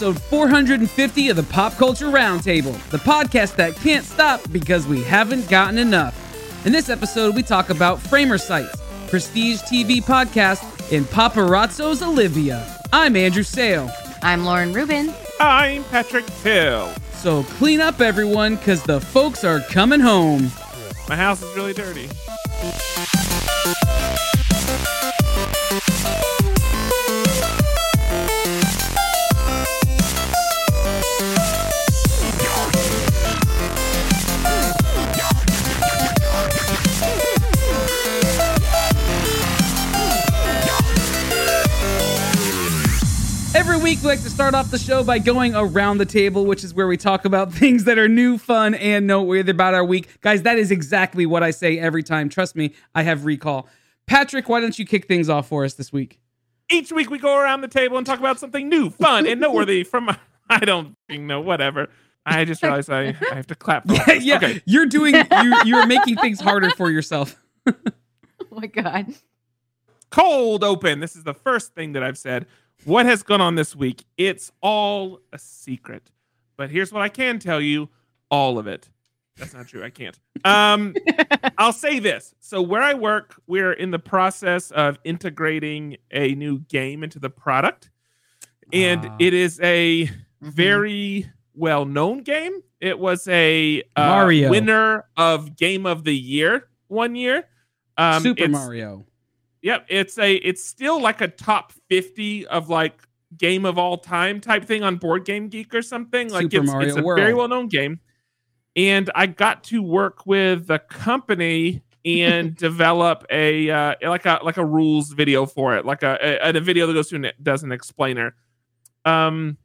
Welcome to episode 450 of the Pop Culture Roundtable, the podcast that can't stop because we haven't gotten enough. In this episode, we talk about Framer Sites, Prestige TV podcast, and Paparazzo's Olivia. I'm Andrew Sale. I'm Lauren Rubin. I'm Patrick Hill. So clean up, everyone, because the folks are coming home. My house is really dirty. Week, we like to start off the show by going around the table, which is where we talk about things that are new, fun, and noteworthy about our week. Guys, that is exactly what I say every time. Trust me, I have recall. Patrick, why don't you kick things off for us this week? Each week we go around the table and talk about something new, fun, and noteworthy from I don't know, whatever. I just realized I, I have to clap. For yeah, yeah. Okay. You're doing you you're making things harder for yourself. oh my god. Cold open. This is the first thing that I've said. What has gone on this week? It's all a secret. But here's what I can tell you all of it. That's not true. I can't. Um, I'll say this. So, where I work, we're in the process of integrating a new game into the product. And uh, it is a mm-hmm. very well known game. It was a uh, Mario. winner of Game of the Year one year. Um, Super Mario. Yep, it's a it's still like a top 50 of like game of all time type thing on Board Game Geek or something. Like Super it's, Mario it's a World. very well known game. And I got to work with the company and develop a uh, like a like a rules video for it, like a, a, a video that goes through and does an explainer. Um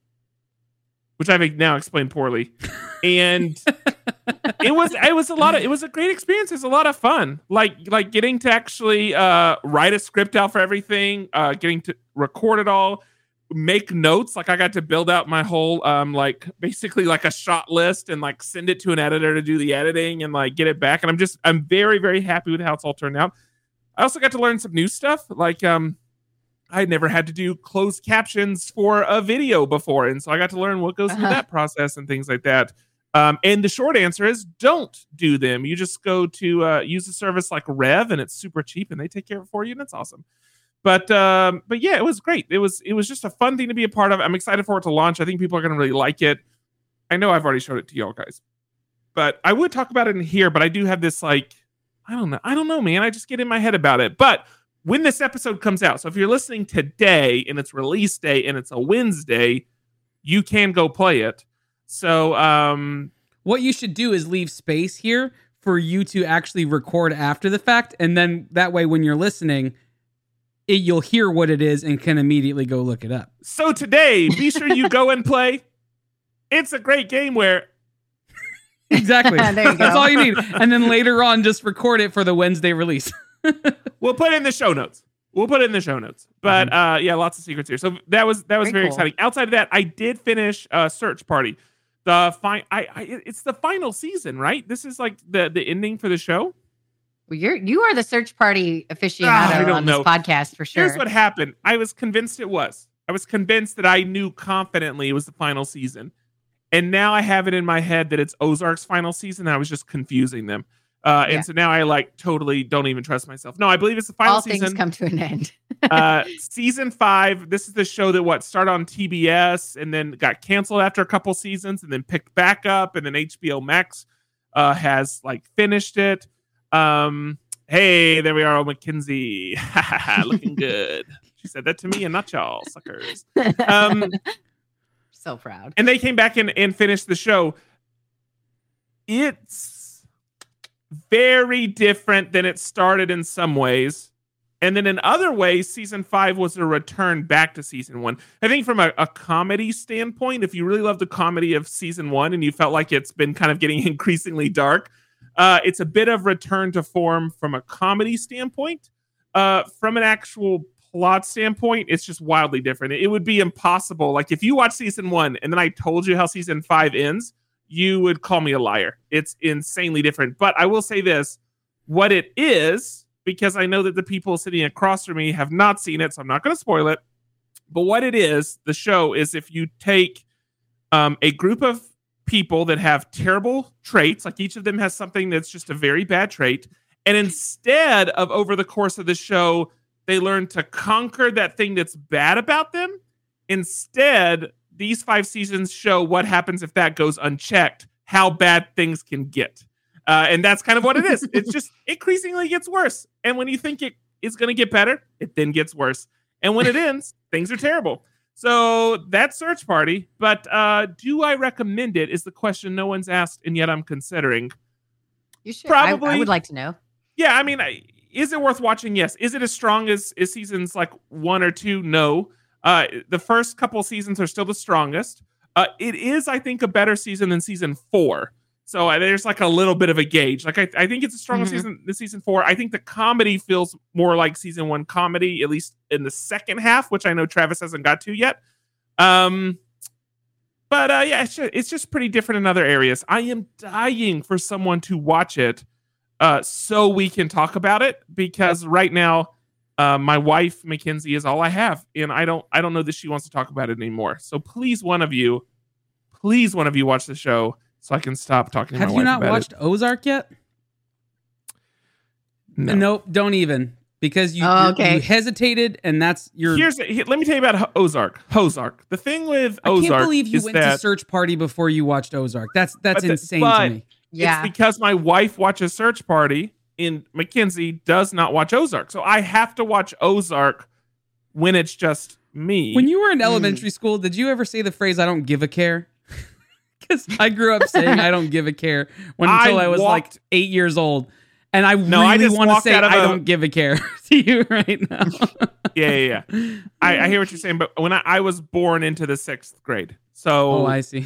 which I've now explained poorly. And it was it was a lot of it was a great experience. It's a lot of fun. Like like getting to actually uh, write a script out for everything, uh, getting to record it all, make notes. Like I got to build out my whole um like basically like a shot list and like send it to an editor to do the editing and like get it back. And I'm just I'm very very happy with how it's all turned out. I also got to learn some new stuff like um I never had to do closed captions for a video before, and so I got to learn what goes uh-huh. through that process and things like that. Um, and the short answer is don't do them. You just go to uh, use a service like Rev, and it's super cheap, and they take care of it for you, and it's awesome. But um, but yeah, it was great. It was it was just a fun thing to be a part of. I'm excited for it to launch. I think people are going to really like it. I know I've already showed it to y'all guys, but I would talk about it in here. But I do have this like I don't know. I don't know, man. I just get in my head about it. But when this episode comes out. So if you're listening today and it's release day and it's a Wednesday, you can go play it. So um what you should do is leave space here for you to actually record after the fact and then that way when you're listening it, you'll hear what it is and can immediately go look it up. So today, be sure you go and play. It's a great game where Exactly. That's all you need. And then later on just record it for the Wednesday release. we'll put it in the show notes. We'll put it in the show notes. But mm-hmm. uh, yeah, lots of secrets here. So that was that was very, very cool. exciting. Outside of that, I did finish uh, Search Party. The fine, I, I, it's the final season, right? This is like the the ending for the show. Well, you're you are the Search Party aficionado oh, on know. this podcast for sure. Here's what happened. I was convinced it was. I was convinced that I knew confidently it was the final season, and now I have it in my head that it's Ozark's final season. I was just confusing them. Uh, and yeah. so now I like totally don't even trust myself. No, I believe it's the final All season. All things come to an end. Uh, season five. This is the show that what started on TBS and then got canceled after a couple seasons and then picked back up and then HBO Max uh, has like finished it. Um, hey, there we are, oh, Mackenzie, looking good. she said that to me and not y'all suckers. Um, so proud. And they came back and, and finished the show. It's very different than it started in some ways. And then in other ways, season five was a return back to season one. I think from a, a, comedy standpoint, if you really love the comedy of season one and you felt like it's been kind of getting increasingly dark, uh, it's a bit of return to form from a comedy standpoint. Uh, from an actual plot standpoint, it's just wildly different. It would be impossible. Like if you watch season one and then I told you how season five ends, you would call me a liar. It's insanely different. But I will say this what it is, because I know that the people sitting across from me have not seen it, so I'm not going to spoil it. But what it is, the show is if you take um, a group of people that have terrible traits, like each of them has something that's just a very bad trait, and instead of over the course of the show, they learn to conquer that thing that's bad about them. Instead, these five seasons show what happens if that goes unchecked, how bad things can get. Uh, and that's kind of what it is. it's just increasingly gets worse. And when you think it is going to get better, it then gets worse. And when it ends, things are terrible. So that's Search Party. But uh, do I recommend it? Is the question no one's asked, and yet I'm considering. You should. Probably. I, I would like to know. Yeah, I mean, is it worth watching? Yes. Is it as strong as, as seasons like one or two? No. Uh, the first couple seasons are still the strongest. Uh, it is, I think, a better season than season four. So uh, there's like a little bit of a gauge. Like I, I think it's a stronger mm-hmm. season than season four. I think the comedy feels more like season one comedy, at least in the second half, which I know Travis hasn't got to yet. Um, but uh, yeah, it's just, it's just pretty different in other areas. I am dying for someone to watch it, uh, so we can talk about it because right now uh, my wife Mackenzie is all I have, and I don't I don't know that she wants to talk about it anymore. So please, one of you, please, one of you, watch the show so I can stop talking. Have you not watched it. Ozark yet? No. Nope, don't even because you, oh, okay. you, you hesitated, and that's your. Here's here, let me tell you about Ozark. Ozark. The thing with Ozark, I can't believe you went that, to Search Party before you watched Ozark. That's that's the, insane to me. Yeah, it's because my wife watches Search Party, in Mackenzie does not watch Ozark. So I have to watch Ozark when it's just me. When you were in hmm. elementary mm. school, did you ever say the phrase "I don't give a care"? Because I grew up saying "I don't give a care" when, until I, I was walked, like eight years old, and I no, really want to say "I don't give a care" to you right now. yeah, yeah, yeah. I, I, hear what you're saying, but when I, I was born into the sixth grade, so oh, I see.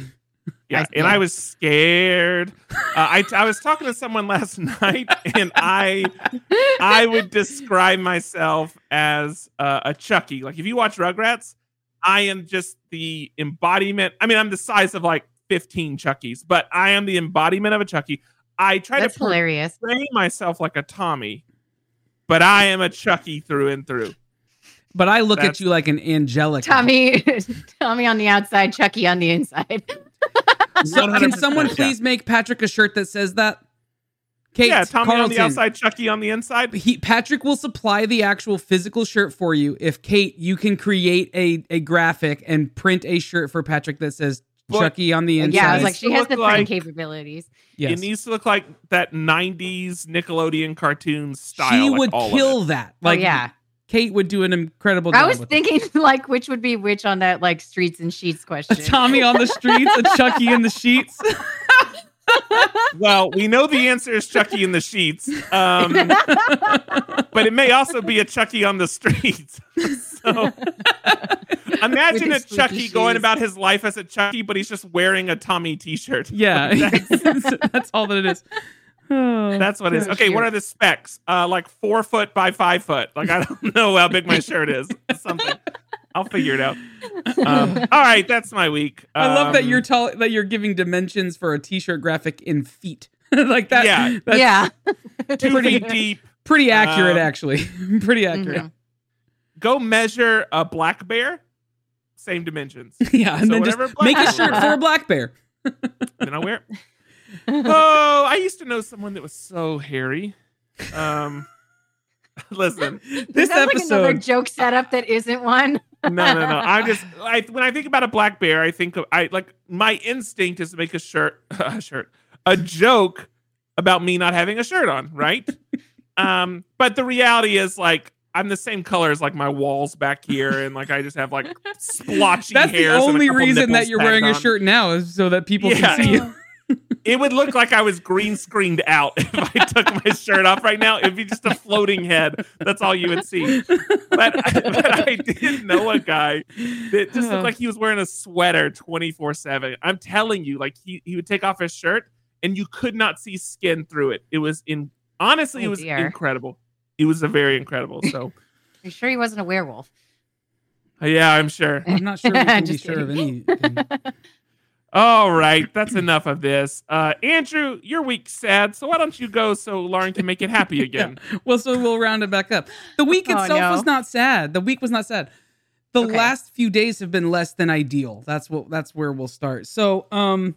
Yeah, and I was scared. Uh, I I was talking to someone last night, and I I would describe myself as uh, a Chuckie. Like if you watch Rugrats, I am just the embodiment. I mean, I'm the size of like 15 Chuckies, but I am the embodiment of a Chuckie. I try That's to hilarious. portray myself like a Tommy, but I am a Chuckie through and through. But I look That's, at you like an angelic Tommy, Tommy on the outside, Chuckie on the inside. so, can someone please yeah. make Patrick a shirt that says that? Kate, yeah, Tommy Carlton, on the outside, Chuckie on the inside. He, Patrick will supply the actual physical shirt for you. If Kate, you can create a, a graphic and print a shirt for Patrick that says but, Chuckie on the inside. Yeah, I was like, she has the print like, capabilities. Yes. It needs to look like that '90s Nickelodeon cartoon style. She like would kill that. Oh, like, oh, yeah. Kate would do an incredible job. I was thinking like which would be which on that like streets and sheets question. A Tommy on the streets, a Chuckie in the sheets. well, we know the answer is Chuckie in the sheets, um, but it may also be a Chuckie on the streets. so imagine a Chuckie shoes. going about his life as a Chuckie, but he's just wearing a Tommy T-shirt. Yeah, that's, that's all that it is. Oh, That's what it is. Okay, what are the specs? Uh, like four foot by five foot. Like I don't know how big my shirt is. Something. I'll figure it out. Um, all right, that's my week. Um, I love that you're um, tall that you're giving dimensions for a t-shirt graphic in feet. like that. Yeah. yeah. Two pretty, feet deep. Pretty accurate, um, actually. pretty accurate. Mm-hmm. Go measure a black bear. Same dimensions. yeah, and so then just make a shirt for a black bear. then I'll wear it oh, I used to know someone that was so hairy. Um, listen, this episode like another joke setup that isn't one. no, no, no. I'm just I, when I think about a black bear, I think of I like my instinct is to make a shirt, a shirt, a joke about me not having a shirt on, right? um, but the reality is like I'm the same color as like my walls back here, and like I just have like splotchy That's hairs. That's the only reason that you're wearing on. a shirt now is so that people yeah. can see you it would look like I was green screened out if I took my shirt off right now. It'd be just a floating head. That's all you would see. But, but I did know a guy that just looked like he was wearing a sweater 24 7. I'm telling you, like he, he would take off his shirt and you could not see skin through it. It was in honestly, oh, it was dear. incredible. It was a very incredible. So you sure he wasn't a werewolf? Yeah, I'm sure. I'm not sure we can be sure of anything. All right, that's enough of this. Uh, Andrew, your week's sad, so why don't you go so Lauren can make it happy again? yeah. Well, so we'll round it back up. The week oh, itself oh, no. was not sad. The week was not sad. the okay. last few days have been less than ideal. That's what that's where we'll start. So, um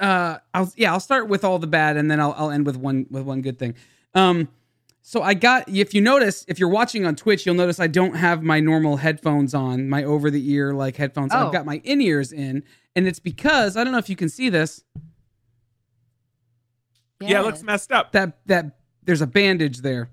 uh I'll yeah, I'll start with all the bad and then I'll I'll end with one with one good thing. Um so I got if you notice if you're watching on Twitch, you'll notice I don't have my normal headphones on, my over the ear like headphones. Oh. I've got my in-ears in and it's because I don't know if you can see this. Yeah. yeah, it looks messed up. That that there's a bandage there.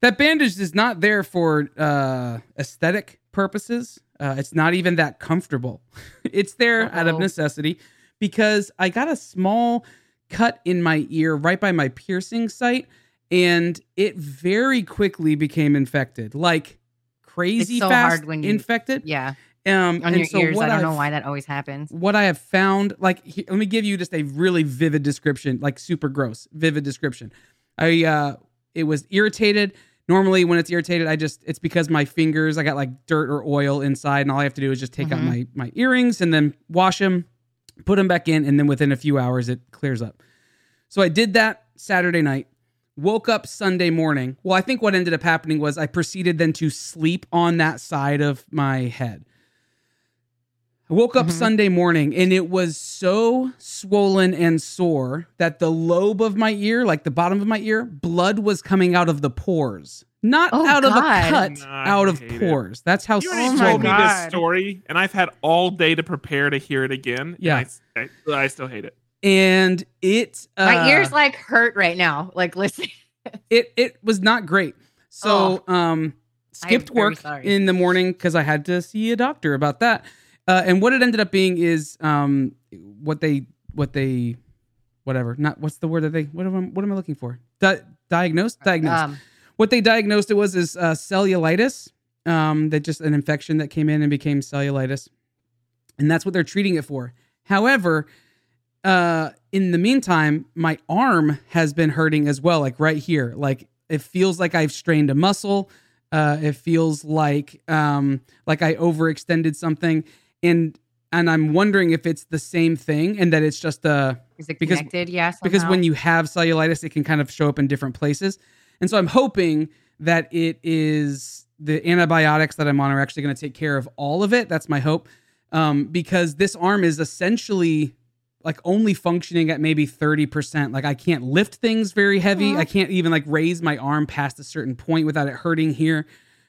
That bandage is not there for uh aesthetic purposes. Uh, it's not even that comfortable. it's there Uh-oh. out of necessity because I got a small cut in my ear right by my piercing site and it very quickly became infected, like crazy so fast when you, infected. Yeah. Um, on your so ears. I don't I've, know why that always happens. What I have found, like, he, let me give you just a really vivid description, like super gross, vivid description. I, uh, it was irritated. Normally, when it's irritated, I just it's because my fingers, I got like dirt or oil inside, and all I have to do is just take mm-hmm. out my my earrings and then wash them, put them back in, and then within a few hours it clears up. So I did that Saturday night woke up Sunday morning. Well, I think what ended up happening was I proceeded then to sleep on that side of my head. I woke up mm-hmm. Sunday morning and it was so swollen and sore that the lobe of my ear, like the bottom of my ear, blood was coming out of the pores. Not oh, out God. of a cut, no, out of pores. It. That's how you swollen. told me this story, and I've had all day to prepare to hear it again. Yeah, I, I, I still hate it and it uh, my ears like hurt right now like listen. It it was not great. So oh, um skipped work in the morning because i had to see a doctor about that. Uh, and what it ended up being is um what they what they whatever not what's the word that they what am I, what am I looking for? Di- diagnosed? Diagnosed. um, what they diagnosed it was is uh, cellulitis um that just an infection that came in and became cellulitis. And that's what they're treating it for. However uh, in the meantime, my arm has been hurting as well, like right here. Like it feels like I've strained a muscle. Uh, it feels like um, like I overextended something, and and I'm wondering if it's the same thing and that it's just a is it because, connected? Yes, yeah, because when you have cellulitis, it can kind of show up in different places, and so I'm hoping that it is the antibiotics that I'm on are actually going to take care of all of it. That's my hope, um, because this arm is essentially like only functioning at maybe 30%. Like I can't lift things very heavy. I can't even like raise my arm past a certain point without it hurting here.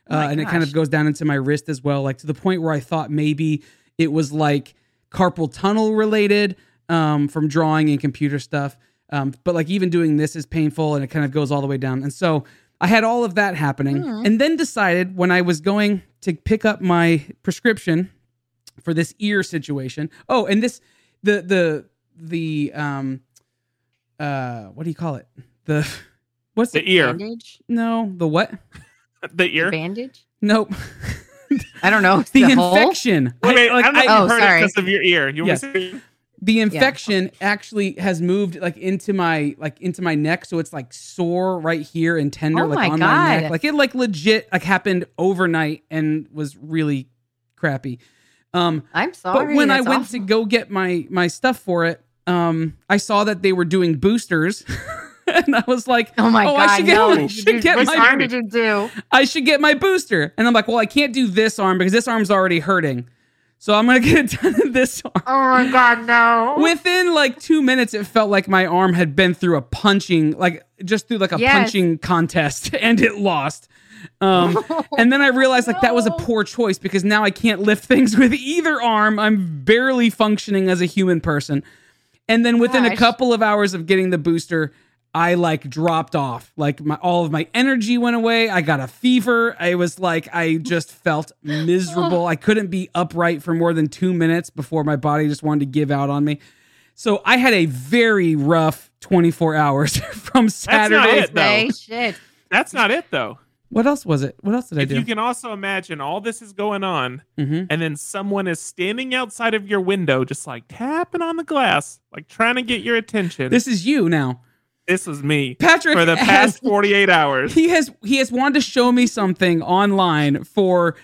Oh uh, and it kind of goes down into my wrist as well, like to the point where I thought maybe it was like carpal tunnel related um, from drawing and computer stuff. Um, but like even doing this is painful and it kind of goes all the way down. And so I had all of that happening mm. and then decided when I was going to pick up my prescription for this ear situation. Oh, and this the the the um uh what do you call it? The what's the, ear? Bandage? No, the what? the ear bandage? Nope. I don't know. The, the infection. Wait, wait, like, I don't know I, oh, heard sorry. it because of your ear. You yes. the infection yeah. actually has moved like into my like into my neck, so it's like sore right here and tender, oh like my on God. my neck. Like it like legit like happened overnight and was really crappy. Um, I'm sorry. But when I went awful. to go get my my stuff for it, um, I saw that they were doing boosters. and I was like, "Oh my oh, god, I should get, no, I should get my arm did you do? I should get my booster." And I'm like, "Well, I can't do this arm because this arm's already hurting." So I'm gonna get it done in this arm. Oh my god, no! Within like two minutes, it felt like my arm had been through a punching, like just through like a yes. punching contest, and it lost. Um, and then I realized like that was a poor choice because now I can't lift things with either arm. I'm barely functioning as a human person. And then within Gosh. a couple of hours of getting the booster, I like dropped off. Like my all of my energy went away. I got a fever. I was like I just felt miserable. I couldn't be upright for more than 2 minutes before my body just wanted to give out on me. So I had a very rough 24 hours from Saturday. That's not it, though. That's not it though. What else was it? What else did if I do? You can also imagine all this is going on, mm-hmm. and then someone is standing outside of your window, just like tapping on the glass, like trying to get your attention. This is you now. This is me, Patrick. For the past has, forty-eight hours, he has he has wanted to show me something online for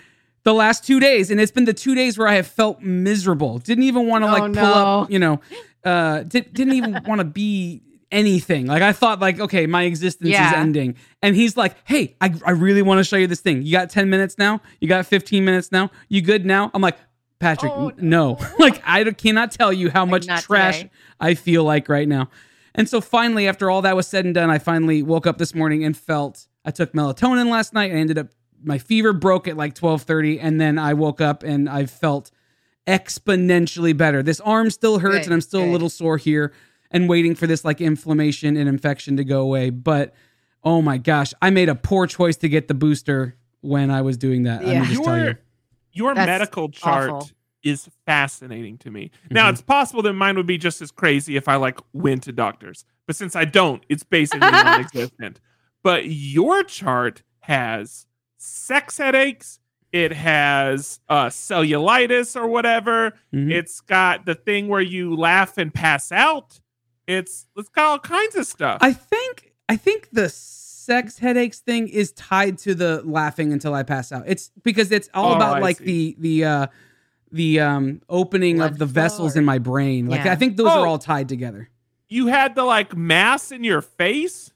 the last two days, and it's been the two days where I have felt miserable. Didn't even want to oh, like pull no. up, you know, uh, did, didn't even want to be anything. Like I thought, like okay, my existence Yeah. is ending, and he's like, "Hey, I, I really want to show you this thing. You got ten minutes now? You got fifteen minutes now? You good now?" I'm like, Patrick, Oh, n- no. like I cannot tell you how much not trash today. I feel like right now. And so finally, after all that was said and done, I finally woke up this morning and felt I took melatonin last night. I ended up my fever broke at like twelve thirty, and then I woke up and I felt exponentially better. This arm still hurts, Good, and I'm still a little sore here and waiting for this like inflammation and infection to go away. But oh my gosh, I made a poor choice to get the booster when I was doing that. Yeah. I'm just tell you. Your your That's medical chart awful. is fascinating to me. Now Mhm. it's possible that mine would be just as crazy if I like went to doctors, but since I don't, it's basically non-existent. But your chart has sex headaches. It has uh, cellulitis or whatever. Mhm. It's got the thing where you laugh and pass out. It's it's got all kinds of stuff. I think I think the sex headaches thing is tied to the laughing until I pass out. It's because it's all Oh, about I like see. the the uh the um opening Blood of the flow vessels or- in my brain. Like Yeah. I think those Oh. are all tied together. you had the like mass in your face.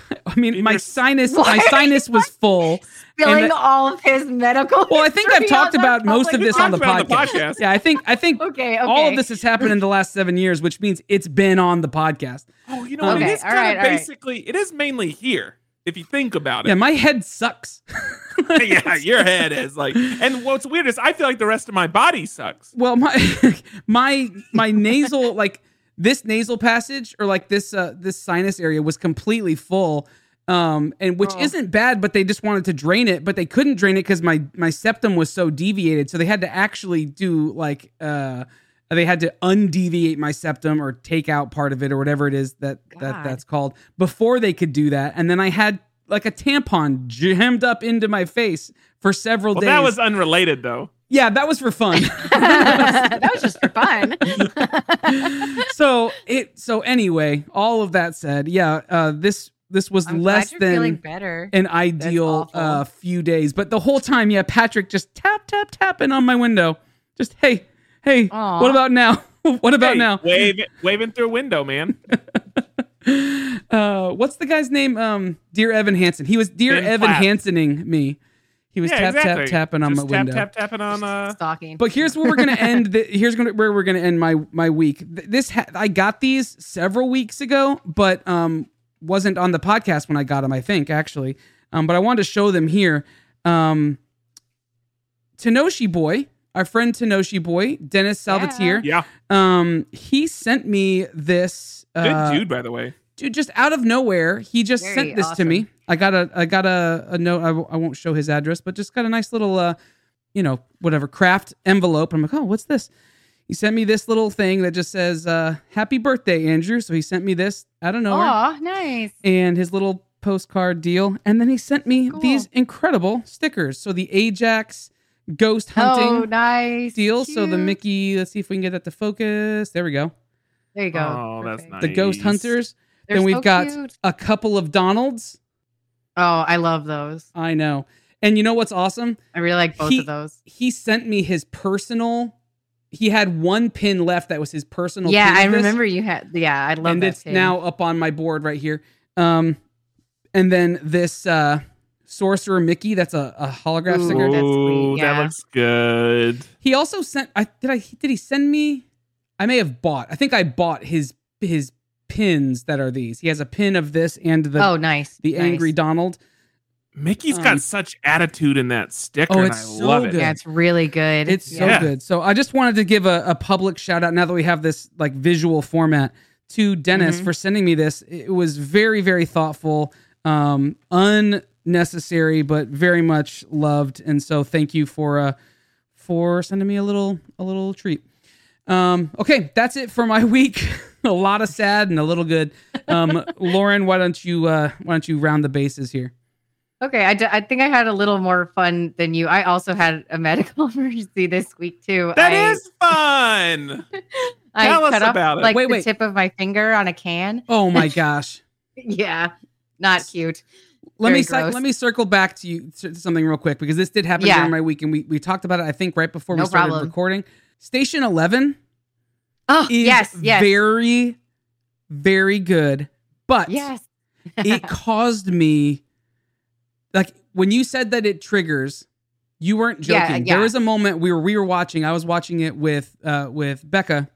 I mean, In my your- sinus Why my sinus was full. Spilling that- all of his medical. Well, I think I've talked about most of this on the podcast. the podcast. Yeah, I think I think Okay, okay. all of this has happened in the last seven years, which means it's been on the podcast. Oh, you know what? Okay, it is kind right, of all right. basically it is mainly here if you think about it. Yeah, my head sucks. Yeah, your head is like. And what's weird is I feel like the rest of my body sucks. Well, my my my nasal like this nasal passage or like this uh this sinus area was completely full. Um and which Oh. isn't bad, but they just wanted to drain it, but they couldn't drain it because my my septum was so deviated. So they had to actually do like uh they had to undeviate my septum or take out part of it or whatever it is that that that's called before they could do that. And then I had like a tampon jammed up into my face for several Well, days. that was unrelated though. Yeah, that was for fun. that was just for fun. so it so anyway, all of that said, yeah, uh, this this was I'm less glad you're feeling than better. an ideal uh, few days, but the whole time, yeah, Patrick just tap tap tapping on my window, just hey hey, Aw. what about now? what about Hey, now? Wave, waving through a window, man. Uh, what's the guy's name? Um, Dear Evan Hansen. He was Dear Ben Evan Platt. Hansening me. He was yeah, tap exactly. tap tapping on Just my tap, window. Tap tapping on. Uh, Stalking. But here's where we're gonna end. The, here's gonna, where we're gonna end my my week. This ha- I got these several weeks ago, but um wasn't on the podcast when I got them. I think actually, um, but I wanted to show them here. Um, Tenoshi Boy, our friend Tenoshi Boy, Dennis Salvatier. yeah, Um, he sent me this. good Uh, dude, by the way. Dude just out of nowhere he just Very sent this to me. i got a i got a, a note I, w- I won't show his address but just got a nice little uh you know whatever craft envelope. I'm like oh what's this? He sent me this little thing that just says uh happy birthday andrew. So he sent me this out of nowhere. Oh, nice. and his little postcard deal. And then he sent me Cool. these incredible stickers. So the ajax ghost hunting Oh, nice. deal. So the mickey let's see if we can get that to focus. There we go. There you go. Oh, that's nice. the ghost hunters They're then we've so got cute. a couple of donalds Oh, I love those. I know. And you know what's awesome? I really like both He- of those. He sent me his personal. He had one pin left that was his personal. Yeah, pin I of remember you had. Yeah, I love that. and it's too. now up on my board right here. Um, and then this uh, sorcerer Mickey. That's a, a holograph Ooh. sticker. that's Ooh, sweet, that looks good. He also sent. I did. I did he send me? I may have bought. I think I bought his his pins that are these. He has a pin of this and the oh, nice. the nice. angry Donald. Mickey's Um, got such attitude in that sticker, Oh, and it's I so love it. good. Yeah, it's really good. It's so good. So I just wanted to give a, a public shout out now that we have this like visual format to Dennis Mhm. for sending me this. It was very, very thoughtful, um, unnecessary, but very much loved. And so thank you for uh for sending me a little a little treat. Um, okay, that's it for my week. a lot of sad and a little good. Um, Lauren, why don't you uh why don't you round the bases here? Okay, I, d- I think I had a little more fun than you. I also had a medical emergency this week too. That I, is fun. I Tell us off, about it. Like Wait, the wait. tip of my finger on a can. Oh my gosh. Yeah, not cute. let Very me ci- gross. let me circle back to you to something real quick because this did happen Yeah. during my week and we, we talked about it I think right before we started problem. recording. Station 11 Oh is yes, yes. very very good, but Yes. it caused me like when you said that it triggers you weren't joking yeah. there was a moment we were we were watching i was watching it with uh with becca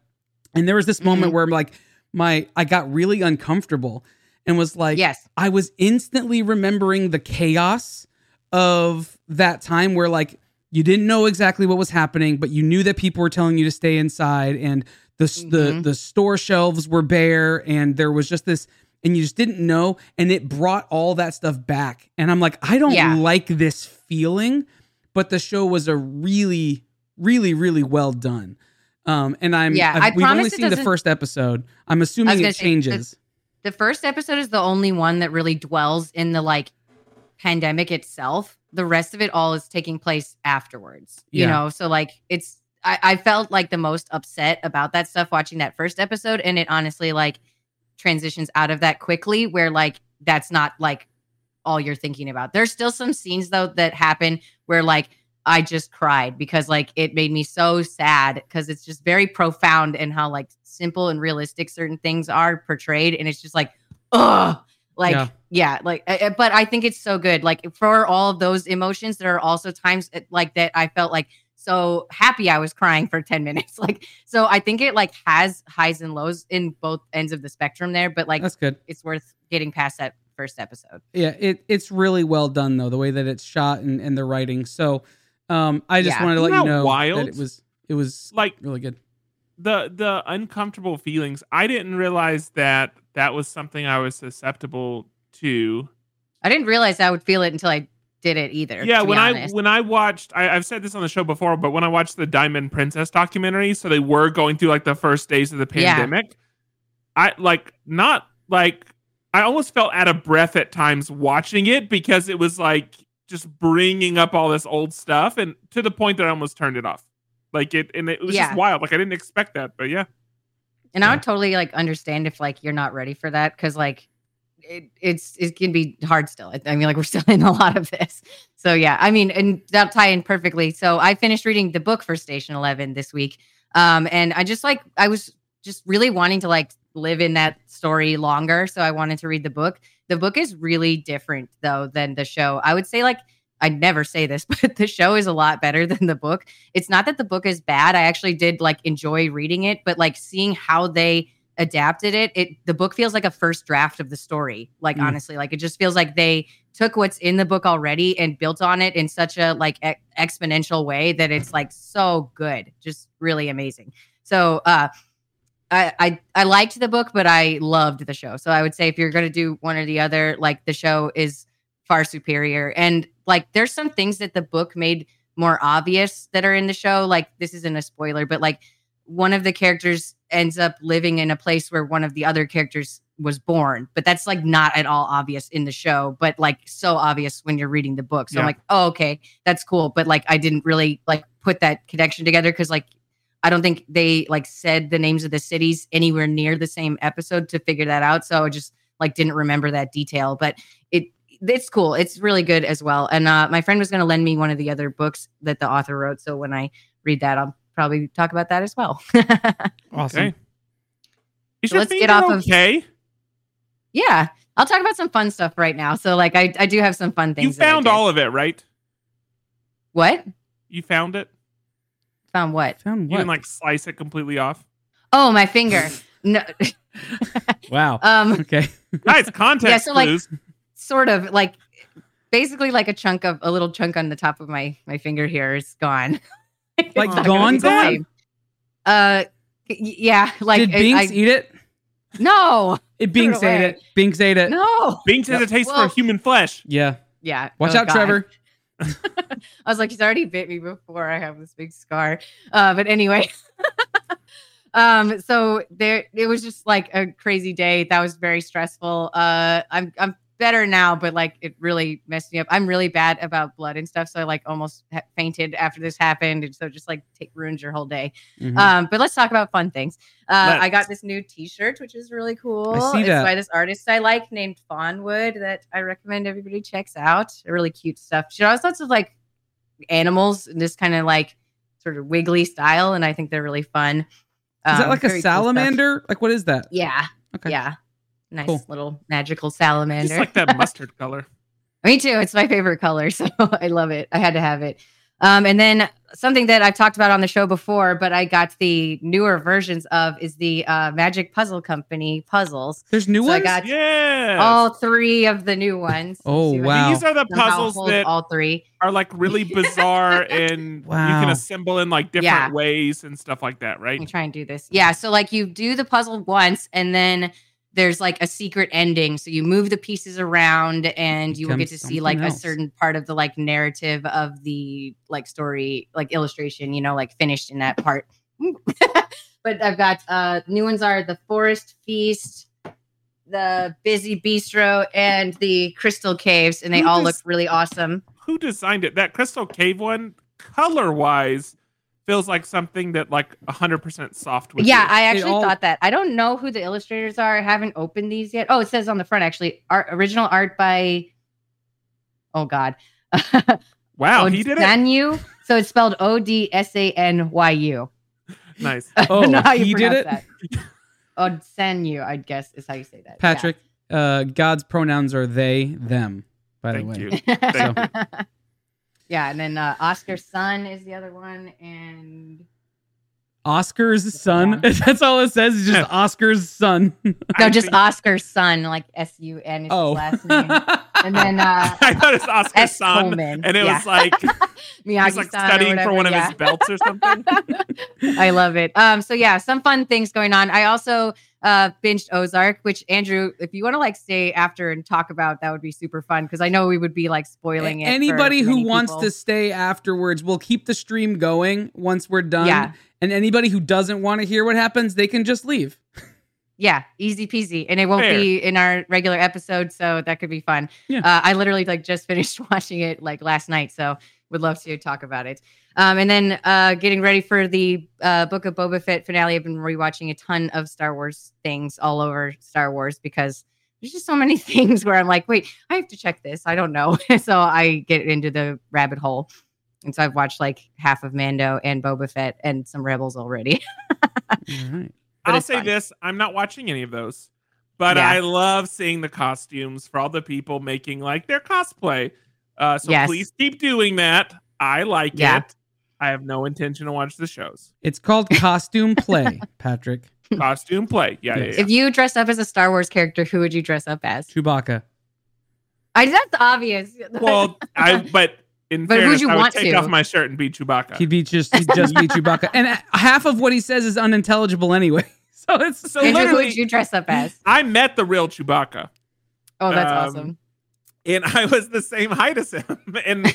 and there was this moment Mhm. where I'm like my i got really uncomfortable and was like yes. i was instantly remembering the chaos of that time where like you didn't know exactly what was happening but you knew that people were telling you to stay inside and the the Mhm. the store shelves were bare and there was just this and you just didn't know and it brought all that stuff back and i'm like i don't Yeah. like this feeling but the show was a really really really well done um and i'm Yeah, I've- I we've only seen the first episode i'm assuming it say, changes The first episode is the only one that really dwells in the like pandemic itself. The rest of it all is taking place afterwards. You Yeah. know, so like it's I, I felt like the most upset about that stuff watching that first episode, and it honestly like transitions out of that quickly where like that's not like all you're thinking about. There's still some scenes though that happen where like I just cried because like it made me so sad because it's just very profound and how like simple and realistic certain things are portrayed and it's just like ugh like Yeah. yeah, like uh, but I think it's so good like for all of those emotions there are also times uh, like that I felt like so happy I was crying for 10 minutes like so I think it like has highs and lows in both ends of the spectrum there but like that's good it's worth getting past that first episode Yeah, it it's really well done though, the way that it's shot and, and the writing. So um I just Yeah. wanted to let Isn't you know wild? that it was it was Like really good. the the uncomfortable feelings. I didn't realize that that was something I was susceptible to. I didn't realize I would feel it until I did it either yeah, when I when I watched, I, I've said this on the show before, but when I watched the Diamond Princess documentary, so they were going through like the first days of the Yeah. pandemic. I like not like I almost felt out of breath at times watching it because it was like just bringing up all this old stuff, and to the point that I almost turned it off. Like it, and it was Yeah. just wild. Like I didn't expect that, but yeah. And I would totally like understand if like you're not ready for that because like it, it's it can be hard still. I, I mean, like we're still in a lot of this. So yeah, I mean, and that tie in perfectly. So I finished reading the book for Station Eleven this week, um, and I just like I was just really wanting to like live in that story longer. So I wanted to read the book. The book is really different though than the show. I would say like I never say this, but the show is a lot better than the book it's not that the book is bad. I actually did like enjoy reading it, but like seeing how they adapted it, it the book feels like a first draft of the story. Like Mm. honestly, like it just feels like they took what's in the book already and built on it in such a like e- exponential way that it's like so good, just really amazing. So, uh I, I I liked the book, but I loved the show. So I would say if you're gonna do one or the other, like the show is far superior. And like there's some things that the book made more obvious that are in the show. Like this isn't a spoiler, but like one of the characters ends up living in a place where one of the other characters was born, but that's like not at all obvious in the show, but like so obvious when you're reading the book. So I'm like, oh, okay, that's cool. But like I didn't really like put that connection together because like I don't think they like said the names of the cities anywhere near the same episode to figure that out. So I just like didn't remember that detail. But it it's cool. It's really good as well. And uh, my friend was going to lend me one of the other books that the author wrote. So when I read that, I'll probably talk about that as well. Awesome. Okay. Is So your let's get finger off of- okay? yeah, I'll talk about some fun stuff right now. So like I, I do have some fun things. You found all of it, right? what? You found it. Found what? Found You what? didn't like slice it completely off. Oh, my finger. No, wow. um, Okay. Guys, context so, like, clues. Sort of like basically like a chunk of a little chunk on the top of my my finger here is gone. Like gone, gonna be the gone? Uh, yeah, like Did Binks I- eat it? no, It Binks ate it. Binks ate it. no, Binks has a taste Well- for human flesh. Yeah. yeah. Watch oh, out, God. Trevor. I was like, he's already bit me before. I have this big scar. Uh, but anyway, um, so there, it was just like a crazy day. That was very stressful. Uh, I'm I'm better now, but like it really messed me up. I'm really bad about blood and stuff, so I like almost ha- fainted after this happened, and so just like take ruins your whole day. Mhm. Um, but let's talk about fun things. Uh, I got this new T-shirt, which is really cool. I see it's by this artist I like named Fawnwood that I recommend everybody checks out. Really cute stuff. She has lots of like animals in this kind of like sort of wiggly style, and I think they're really fun. Is that Um, like a very cool salamander? like what is that? Yeah, Okay. Yeah. Nice Cool. little magical salamander. Just salamander. like that mustard color. Me too. It's my favorite color, so I love it. I had to have it. Um, and then something that I've talked about on the show before, but I got the newer versions of is the uh, Magic Puzzle Company puzzles. There's new So I ones. got Yeah. all three of the new ones. Oh, See if I wow. These are the puzzles that all three. are like really bizarre and you can assemble in like different Yeah. ways and stuff like that, right? Let me try and do this. Yeah. So like you do the puzzle once and then there's like a secret ending. So you move the pieces around and you will get to see like something a certain part of the like narrative of the like story, like illustration, you know, like finished in that part. but I've got uh new ones are the Forest Feast, the Busy Bistro, and the Crystal Caves, and they Who all does- look really awesome. Who designed it? That Crystal Cave one, color wise, feels like something that like 100% soft would yeah, do. I actually all- thought that. I don't know who the illustrators are. I haven't opened these yet. Oh, it says on the front actually, art original art by. Oh God. wow, he did it. Odsanu. So it's spelled O D S A N Y U. Nice. I Oh, know how you he did it that. Odsanu, I guess is how you say that. Yeah. Patrick, uh, God's pronouns are they, them. By Thank the way, you. Thank you. Yeah, and then uh, Oscar Sun is the other one, and Oscar's son. That's all it says. It's just Oscar's son. no, just Oscar's son, like S U N is oh, his last name, and then uh, I thought it's Oscar's S son, Coleman. and it yeah. was like Miyagi he's like studying for whatever, one of yeah. his belts or something. I love it. Um, so yeah, some fun things going on. I also uh binged Ozark, which Andrew, if you want to like stay after and talk about, that would be super fun because I know we would be like spoiling it. for Anybody who many wants people. to stay afterwards, we'll keep the stream going once we're done. Yeah. And anybody who doesn't want to hear what happens, they can just leave. Yeah, easy peasy, and it won't Fair. be in our regular episode, so that could be fun. Yeah. Uh, I literally like just finished watching it like last night, so would love to talk about it. Um, and then uh, getting ready for the uh, Book of Boba Fett finale. I've been rewatching a ton of Star Wars things all over Star Wars because there's just so many things where I'm like, wait, I have to check this. I don't know, so I get into the rabbit hole. And so I've watched like half of Mando and Boba Fett and some Rebels already. All right. But I'll say fun. this: I'm not watching any of those, but Yeah. I love seeing the costumes for all the people making like their cosplay. Uh, so Yes. please keep doing that. I like Yeah. it. I have no intention to watch the shows. It's called costume play, Patrick. Costume play, yeah, yeah, Yes. yeah. If you dressed up as a Star Wars character, who would you dress up as? Chewbacca. I that's obvious. well, I but in But who'd fairness, you I would want take to? off my shirt and be Chewbacca. He'd be just he'd just be Chewbacca. And half of what he says is unintelligible anyway. So it's so Andrew, who literally, would you dress up as? I met the real Chewbacca, Oh, that's Um, awesome. And I was the same height as him, and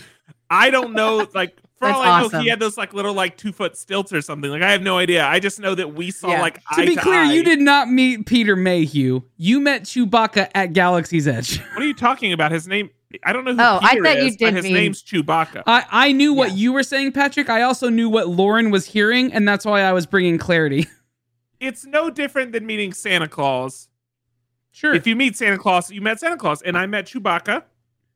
I don't know, like for That's all I know, he had those like little like two foot stilts or something. Like I have no idea. I just know that we saw Yeah. like to eye be clear, eye. you did not meet Peter Mayhew. You met Chewbacca at Galaxy's Edge. What are you talking about? His name? I don't know who Oh, I Peter thought you did but his mean- name's Chewbacca. I, I knew what Yeah. you were saying, Patrick. I also knew what Lauren was hearing, and that's why I was bringing clarity. it's no different than meeting Santa Claus. Sure. If you meet Santa Claus, you met Santa Claus, and I met Chewbacca.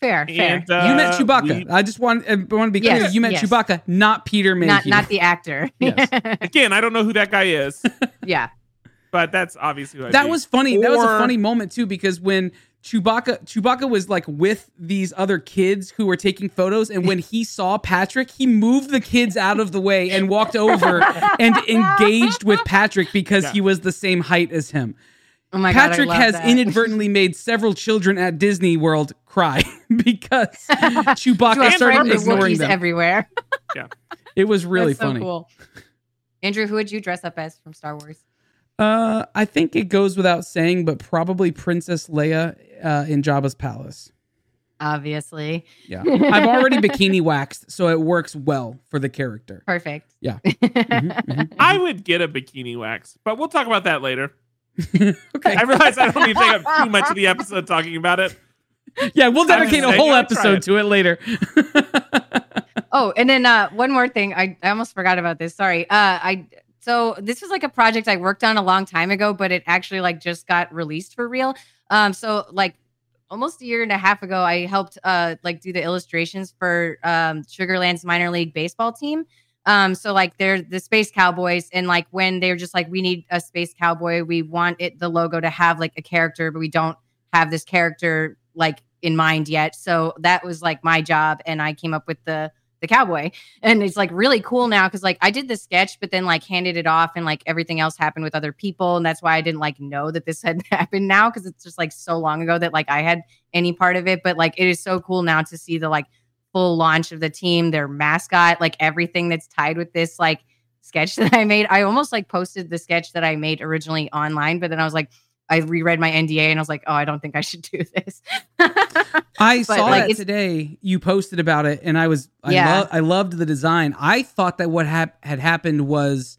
Fair, fair. Uh, you met Chewbacca. we- I just want, I want to be clear. Yes, you met yes. Chewbacca, not Peter Mayhew. not not the actor. Yes. again, I don't know who that guy is, yeah. but that's obviously who I'd that be. was funny. that was a funny moment too, because when Chewbacca Chewbacca was like with these other kids who were taking photos, and when he saw Patrick, he moved the kids out of the way and walked over and engaged with Patrick because Yeah. he was the same height as him. Oh my Patrick love has that. inadvertently made several children at Disney World cry because Chewbacca To a started ignoring Wookiees them. everywhere. Yeah, it was really That's so funny. cool. Andrew, who would you dress up as from Star Wars? Uh, I think it goes without saying, but probably Princess Leia uh, in Jabba's palace. Obviously. Yeah, I've already bikini waxed, so it works well for the character. Perfect. Yeah. Mhm, mhm. I would get a bikini wax, but we'll talk about that later. okay. I realize I don't need to take up too much of the episode talking about it. Yeah, we'll dedicate a whole episode to it later. Oh, and then uh, one more thing. I, I almost forgot about this. Sorry. Uh, I so this was like a project I worked on a long time ago, but it actually like just got released for real. Um, so like almost a year and a half ago, I helped uh like do the illustrations for um Sugar Land's minor league baseball team. Um, so like they're the space cowboys, and like when they're just like, we need a space cowboy, we want it the logo to have like a character, but we don't have this character like in mind yet. So that was like my job, and I came up with the the cowboy, and it's like really cool now because like I did the sketch, but then like handed it off, and like everything else happened with other people, and that's why I didn't like know that this had happened now because it's just like so long ago that like I had any part of it. But like it is so cool now to see the like full launch of the team, their mascot, like everything that's tied with this like sketch that I made. I almost like posted the sketch that I made originally online, but then I was like, I reread my NDA and I was like, oh, I don't think I should do this. I But, saw like, that today. You posted about it, and I was I, Yeah. lo- I loved the design. I thought that what hap- had happened was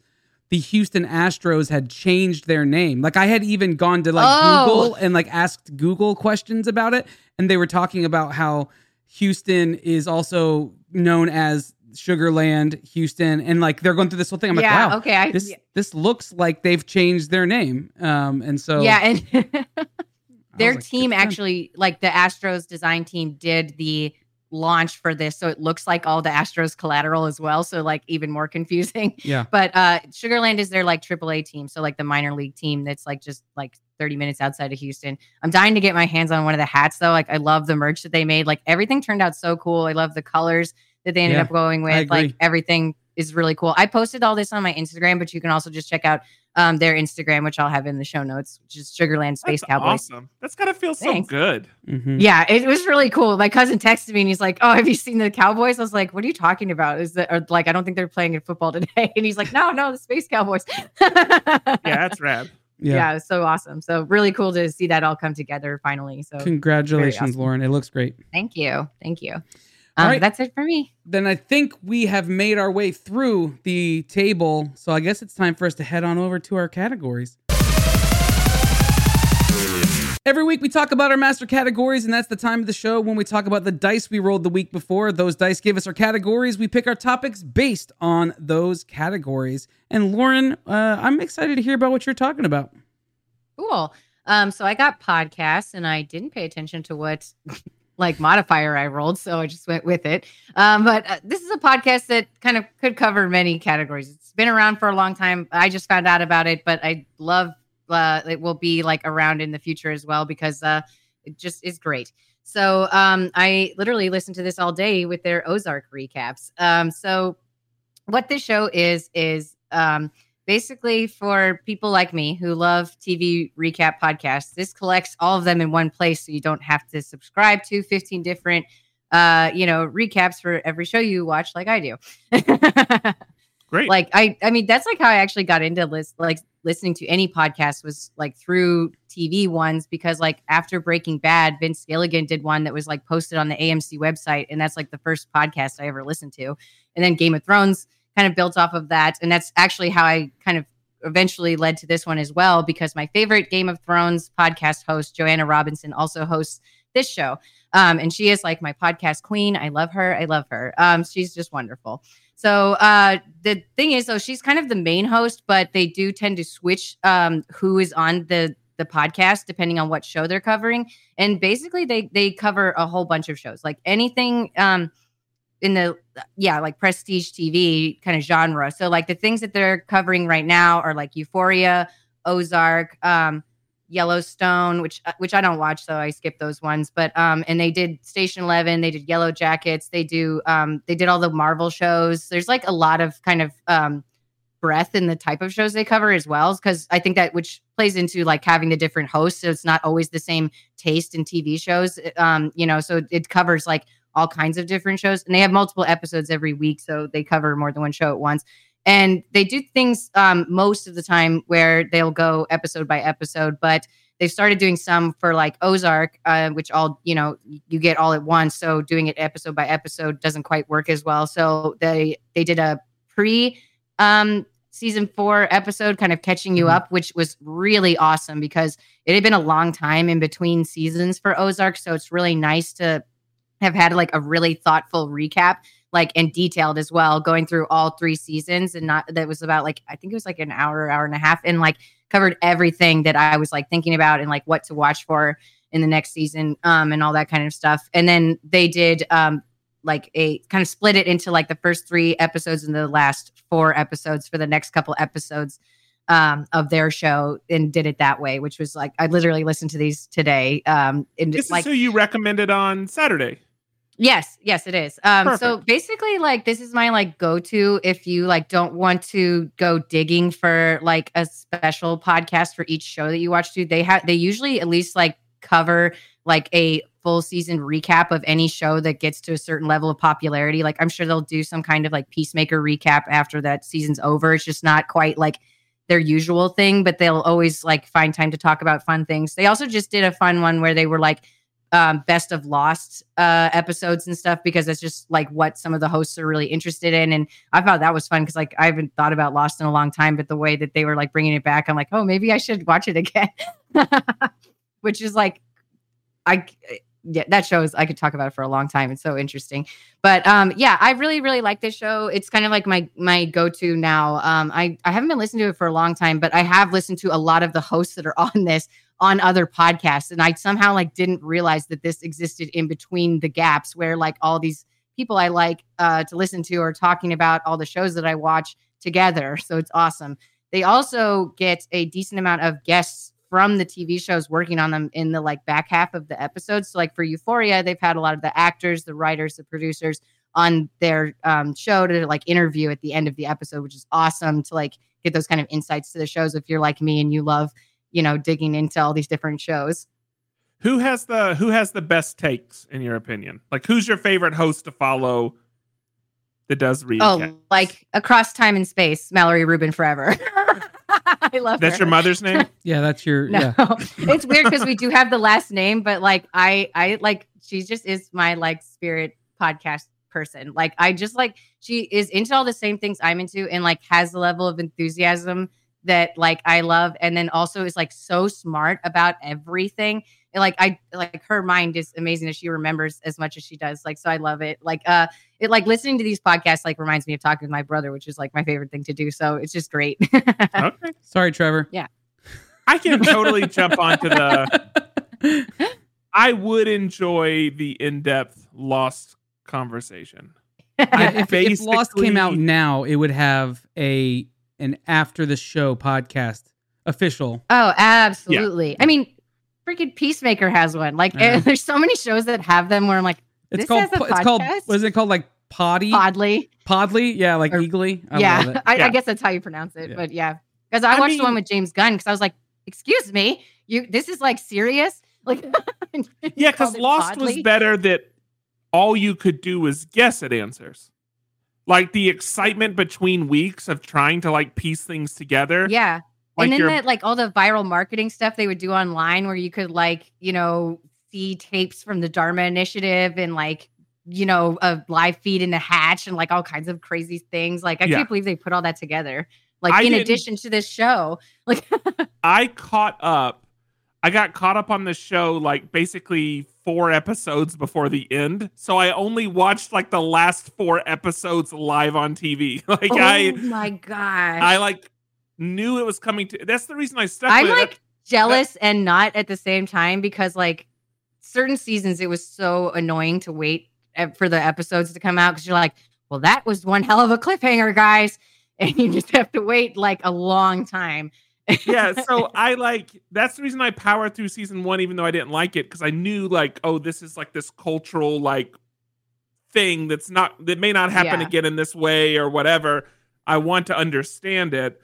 the Houston Astros had changed their name. Like I had even gone to like Oh. Google and like asked Google questions about it, and they were talking about how Houston is also known as Sugar Land Houston, and like they're going through this whole thing. I'm yeah, like, wow, okay. I, this this looks like they've changed their name. Um, and so yeah, and their like, team actually, like the Astros design team, did the launch for this, so it looks like all the Astros collateral as well. So like even more confusing. yeah. But uh Sugar Land is their like AAA team, so like the minor league team that's like just like 30 minutes outside of Houston. I'm dying to get my hands on one of the hats though. Like I love the merch that they made. Like everything turned out so cool. I love the colors that they ended Yeah, up going with. Like everything is really cool. I posted all this on my Instagram, but you can also just check out um their Instagram, which I'll have in the show notes, which is Sugar Land Space That's Cowboys. awesome. That's gotta feel so Thanks. good. Mhm. Yeah, it was really cool. My cousin texted me and he's like, "Oh, have you seen the Cowboys?" I was like, "What are you talking about? Is that or like I don't think they're playing in football today?" And he's like, "No, no, the Space Cowboys." Yeah, that's rad. Yeah. yeah. it was so awesome. So really cool to see that all come together finally. So Congratulations, awesome. Lauren. It looks great. thank you, thank you. All Um, right. That's it for me. Then I think we have made our way through the table. So I guess it's time for us to head on over to our categories. Every week we talk about our master categories, and that's the time of the show when we talk about the dice we rolled the week before. Those dice give us our categories. We pick our topics based on those categories. And Lauren, uh, I'm excited to hear about what you're talking about. Cool. Um, so I got podcasts and I didn't pay attention to what like modifier I rolled, so I just went with it. Um, but uh, this is a podcast that kind of could cover many categories. It's been around for a long time. I just found out about it, but I love uh, it will be like around in the future as well because uh, it just is great. So um, I literally listened to this all day with their Ozark recaps. Um, so what this show is is um, basically for people like me who love TV recap podcasts. This collects all of them in one place, so you don't have to subscribe to 15 different, uh, you know, recaps for every show you watch, like I do. Great. like I, I mean, that's like how I actually got into list, like listening to any podcast was like through TV ones because like after Breaking Bad, Vince Gilligan did one that was like posted on the AMC website, and that's like the first podcast I ever listened to. And then Game of Thrones kind of built off of that, and that's actually how I kind of eventually led to this one as well because my favorite Game of Thrones podcast host, Joanna Robinson, also hosts this show. Um, and she is like my podcast queen. I love her. I love her. Um, she's just wonderful. So uh, the thing is, though, she's kind of the main host, but they do tend to switch um, who is on the the podcast depending on what show they're covering. And basically, they they cover a whole bunch of shows, like anything um, in the yeah, like prestige TV kind of genre. So like the things that they're covering right now are like Euphoria, Ozark, um, Yellowstone, which uh, which I don't watch, so I skip those ones. But um, and they did Station Eleven, they did Yellowjackets, they do um, they did all the Marvel shows. There's like a lot of kind of um breadth in the type of shows they cover as well, because I think that which plays into like having the different hosts, so it's not always the same taste in TV shows. Um, you know, so it covers like all kinds of different shows, and they have multiple episodes every week, so they cover more than one show at once and they do things um, most of the time where they'll go episode by episode but they've started doing some for like ozark uh, which all you know you get all at once. So doing it episode by episode doesn't quite work as well. So they they did a pre um season four episode kind of catching you Mhm. up which was really awesome because it had been a long time in between seasons for ozark. So it's really nice to have had like a really thoughtful recap like and detailed as well going through all three seasons and not that was about like i think it was like an hour hour and a half and like covered everything that i was like thinking about and like what to watch for in the next season um and all that kind of stuff and then they did um like a kind of split it into like the first three episodes and the last four episodes for the next couple episodes um, of their show and did it that way, which was like I literally listened to these today. Um, and This like is who you recommended on Saturday. Yes, yes, it is. Um, so basically, like this is my like go-to if you like don't want to go digging for like a special podcast for each show that you watch. To they have they usually at least like cover like a full season recap of any show that gets to a certain level of popularity. Like I'm sure they'll do some kind of like Peacemaker recap after that season's over. It's just not quite like their usual thing, but they'll always like find time to talk about fun things. They also just did a fun one where they were like um, best of lost uh, episodes and stuff because that's just like what some of the hosts are really interested in. And I thought that was fun because like I haven't thought about Lost in a long time, but the way that they were like bringing it back, I'm like, oh, maybe I should watch it again. Which is like, I yeah, that shows I could talk about it for a long time. It's so interesting. But um, yeah, I really really like this show. It's kind of like my my go to now. Um, I I haven't been listening to it for a long time, but I have listened to a lot of the hosts that are on this on other podcasts and i somehow like didn't realize that this existed in between the gaps where like all these people i like uh, to listen to are talking about all the shows that i watch together so it's awesome. They also get a decent amount of guests from the tv shows working on them in the like back half of the episodes so like for euphoria they've had a lot of the actors the writers the producers on their um, show to like interview at the end of the episode which is awesome to like get those kind of insights to the shows if you're like me and you love you know digging into all these different shows Who has the who has the best takes in your opinion? Like who's your favorite host to follow that does read? oh like across time and space mallory rubin forever i love That's her. your mother's name? Yeah, that's your no yeah. it's weird because we do have the last name but like i i like she just is my like spirit podcast person like i just like she is into all the same things i'm into and like has the level of enthusiasm that like i love and then also is like so smart about everything And, like i like her mind is amazing that she remembers as much as she does like so i love it like uh it like listening to these podcasts like reminds me of talking with my brother which is like my favorite thing to do so it's just great Okay. Sorry, Trevor. Yeah. I can totally jump onto the I would enjoy the in-depth lost conversation. I- if, if Lost came out now, it would have a an after the show podcast official. Oh, absolutely. I mean, freaking Peacemaker has one. Like, Yeah. there's so many shows that have them where I'm like, It's called has a it's called what is it called like Poddy oddly. Podly? Yeah, like Or- Eagly. I love yeah, it. I, Yeah. I guess that's how you pronounce it. Yeah. But yeah, because I I watched the one with James Gunn because I was like, excuse me, you this is like serious. Like, Yeah, because called it Lost was better that all you could do was guess at answers. Like the excitement between weeks of trying to like piece things together. Yeah. Like and then you're- that like all the viral marketing stuff they would do online where you could like, you know, see tapes from the Dharma initiative and like, you know, a live feed in the hatch and like all kinds of crazy things. Like I Yeah. can't believe they put all that together. Like I in addition to this show. Like I caught up. I got caught up on the show like basically four episodes before the end. So I only watched like the last four episodes live on TV. Like oh I my gosh. I like knew it was coming to that's the reason I stuck I'm with it. like jealous and not at the same time because like certain seasons it was so annoying to wait for the episodes to come out because you're like, well, that was one hell of a cliffhanger, guys, and you just have to wait like a long time. Yeah, so I like that's the reason I powered through season one, even though I didn't like it, because I knew like, oh, this is like this cultural like thing that's not that may not happen Yeah. again in this way or whatever. I want to understand it.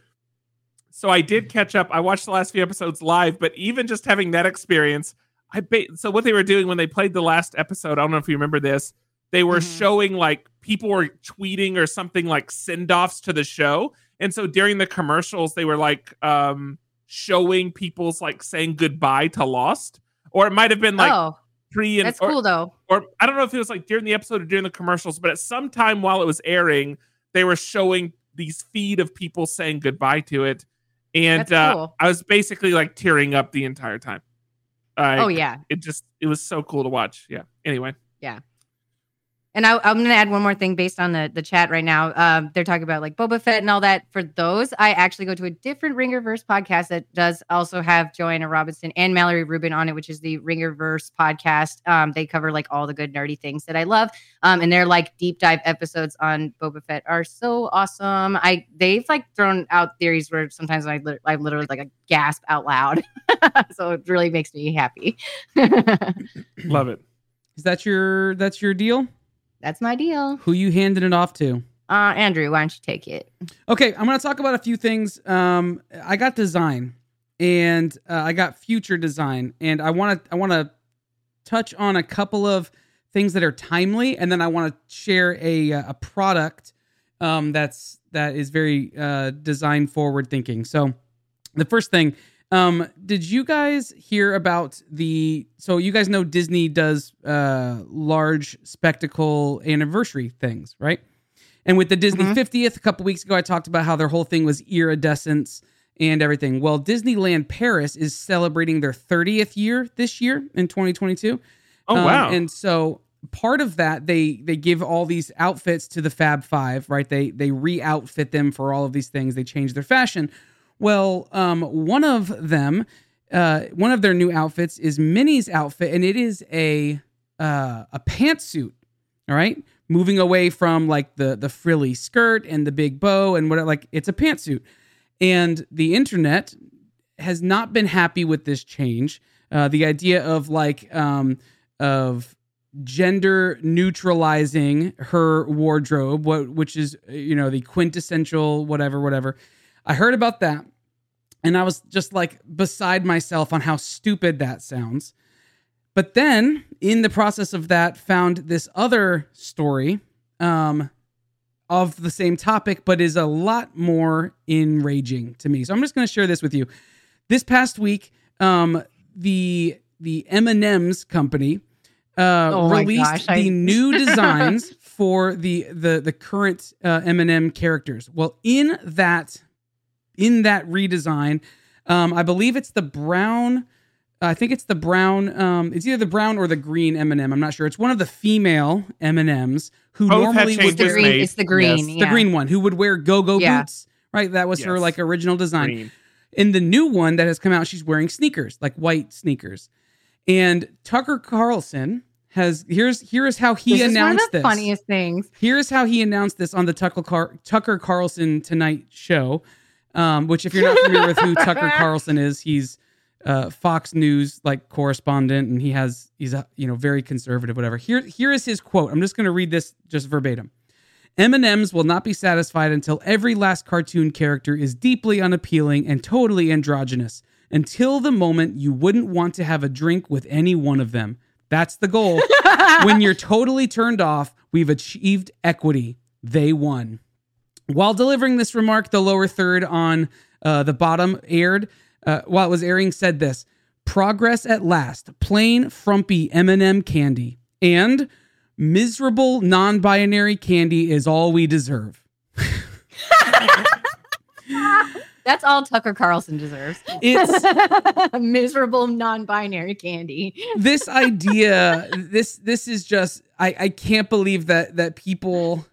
So I did catch up. I watched the last few episodes live, but even just having that experience, I ba- so what they were doing when they played the last episode, I don't know if you remember this, they were Mhm. showing like people were tweeting or something like send-offs to the show. And so during the commercials, they were like um showing people's like saying goodbye to Lost. Or it might have been like oh, pre and that's or, cool though. or I don't know if it was like during the episode or during the commercials, but at some time while it was airing, they were showing these feed of people saying goodbye to it. And uh, cool. I was basically like tearing up the entire time. oh yeah. It just it was so cool to watch. Yeah. Anyway. And I, I'm going to add one more thing based on the the chat right now. Um, they're talking about like Boba Fett and all that. For those, I actually go to a different Ringerverse podcast that does also have Joanna Robinson and Mallory Rubin on it, which is the Ringerverse podcast. Um, they cover like all the good nerdy things that I love. Um, and their like deep dive episodes on Boba Fett are so awesome. I they've like thrown out theories where sometimes I lit- I literally like a gasp out loud. so it really makes me happy. Love it. Is that your that's your deal? That's my deal. Who you handing it off to? Uh, Andrew, why don't you take it? Okay, I'm going to talk about a few things. Um, I got design, and uh, I got future design, and I want to I want to touch on a couple of things that are timely, and then I want to share a uh, a product um, that's that is very uh, design forward thinking. So, the first thing, um, did you guys hear about the? So you guys know Disney does uh, large spectacle anniversary things, right? And with the Disney Mhm. 50th, a couple weeks ago, I talked about how their whole thing was iridescence and everything. Well, Disneyland Paris is celebrating their 30th year this year in 2022. Oh Um, wow. And so part of that, they they give all these outfits to the Fab Five, right? They they re-outfit them for all of these things. They change their fashion. Well, um, one of them, uh, one of their new outfits is Minnie's outfit, and it is a uh, a pantsuit. All right, moving away from like the the frilly skirt and the big bow and what like it's a pantsuit, and the internet has not been happy with this change. Uh, the idea of like um, of gender neutralizing her wardrobe, what which is you know the quintessential whatever whatever. I heard about that, and I was just like beside myself on how stupid that sounds. But then, in the process of that, found this other story um, of the same topic, but is a lot more enraging to me. So I'm just going to share this with you. This past week, um, the the M and M's company uh, Oh released gosh, I- the new designs for the the the current uh, M and M characters. Well, in that in that redesign, um, I believe it's the brown. I think it's the brown. Um, it's either the brown or the green M and m I'm not sure. It's one of the female M and M's who Both normally changes would the green. made. It's the green. Yes, yeah. the green one who would wear go-go Yeah. boots. Right, that was her like original design. Green. In the new one that has come out, she's wearing sneakers, like white sneakers. And Tucker Carlson has here's here is how he This is one of announced the this. funniest things. Here's how he announced this on the Tucker Car- Tucker Carlson Tonight Show. Um, which, if you're not familiar with who Tucker Carlson is, he's uh, Fox News like correspondent, and he has he's a, you know very conservative, whatever. Here here is his quote. I'm just going to read this just verbatim. M&Ms will not be satisfied until every last cartoon character is deeply unappealing and totally androgynous. Until the moment you wouldn't want to have a drink with any one of them. That's the goal. when you're totally turned off, we've achieved equity. They won. While delivering this remark, the lower third on uh, the bottom aired uh, while it was airing said this: "Progress at last. Plain frumpy M&M candy and miserable non-binary candy is all we deserve." That's all Tucker Carlson deserves. It's miserable non-binary candy. this idea. This this is just. I I can't believe that that people,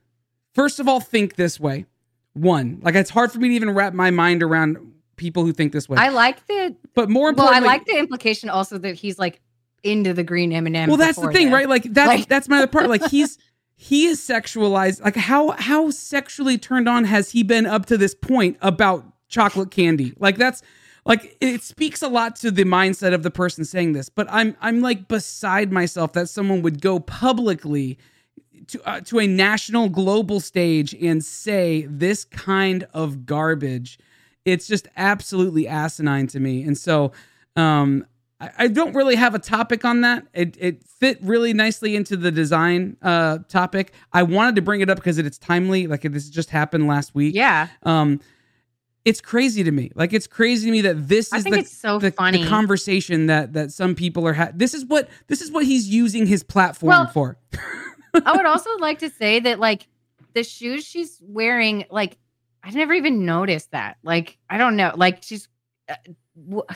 first of all, think this way. One, like it's hard for me to even wrap my mind around people who think this way. I like the but more well, I like the implication also that he's like into the green M and M. well that's the thing right like that's Like- that's my other part like he's he is sexualized like how how sexually turned on has he been up to this point about chocolate candy like that's like it speaks a lot to the mindset of the person saying this but i'm i'm like beside myself that someone would go publicly to uh, to a national global stage and say this kind of garbage it's just absolutely asinine to me and so um I, I don't really have a topic on that. It it fit really nicely into the design uh topic. I wanted to bring it up because it, it's timely. Like this just happened last week. Yeah, Um, it's crazy to me. Like it's crazy to me that this is the so the, the conversation that that some people are. Ha- this is what this is what he's using his platform Well, for. I would also like to say that like the shoes she's wearing, like I never even noticed that. Like I don't know, like she's. Uh, w-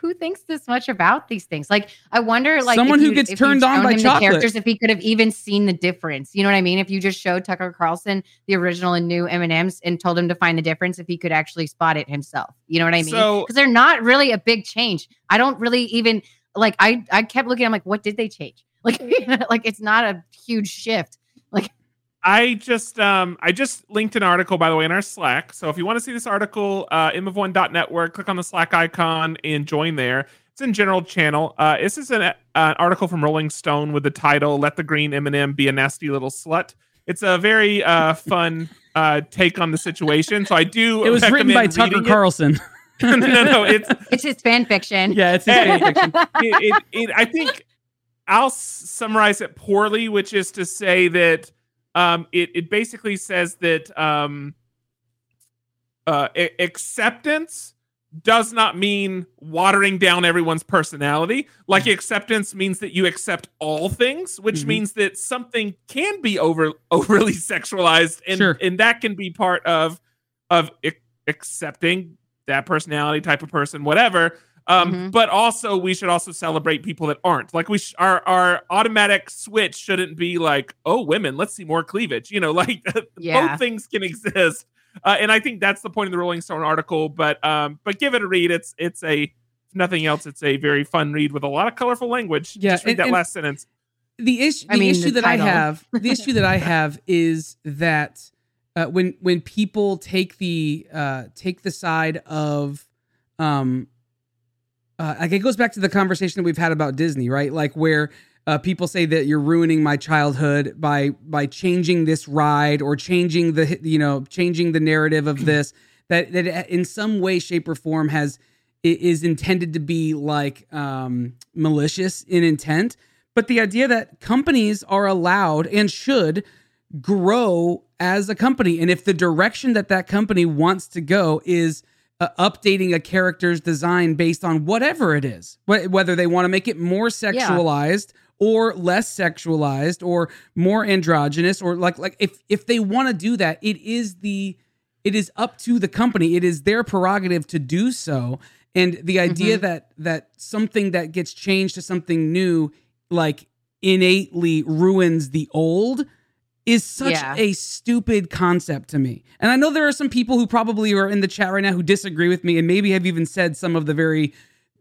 who thinks this much about these things? Like, I wonder, like, Someone who you- gets turned on by the chocolate. characters, if he could have even seen the difference. You know what I mean? If you just showed Tucker Carlson the original and new M and M's and told him to find the difference, if he could actually spot it himself. You know what I mean? So- Because they're not really a big change. I don't really even like. I I kept looking. I'm like, what did they change? Like, like it's not a huge shift. Like I just um I just linked an article by the way in our Slack. So if you want to see this article, uh imov1.network, click on the Slack icon and join there. It's in general channel. Uh this is an, uh, an article from Rolling Stone with the title "Let the Green M&M Be a Nasty Little Slut." It's a very uh fun uh take on the situation. So I do It was written by Tucker reading it. Carlson. no, no, it's It's his fan fiction. yeah, it's his fan fiction. it, it, it, I think I'll summarize it poorly, which is to say that um, it it basically says that um, uh, acceptance does not mean watering down everyone's personality. Like acceptance means that you accept all things, which Mhm. means that something can be over overly sexualized, and Sure. and that can be part of of ac- accepting that personality type of person, whatever. Um, Mhm. But also, we should also celebrate people that aren't. Like we, sh- our our automatic switch shouldn't be like, oh, women, let's see more cleavage. You know, like Yeah. both things can exist. Uh, and I think that's the point of the Rolling Stone article. But um, but give it a read. It's it's a if nothing else. It's a very fun read with a lot of colorful language. Yeah, Just read and- that and- last sentence. the issue I the mean, issue the that I have the issue that I have is that uh, when when people take the uh, take the side of um uh, like it goes back to the conversation that we've had about Disney, right? Like where uh, people say that you're ruining my childhood by by changing this ride or changing the you know changing the narrative of this that that in some way, shape, or form has is intended to be like um, malicious in intent. But the idea that companies are allowed and should grow as a company, and if the direction that that company wants to go is uh, updating a character's design based on whatever it is, wh- whether they want to make it more sexualized or less sexualized or more androgynous or like like if if they want to do that, it is the it is up to the company. It is their prerogative to do so. And the idea that that something that gets changed to something new like innately ruins the old is such Yeah. a stupid concept to me. And I know there are some people who probably are in the chat right now who disagree with me and maybe have even said some of the very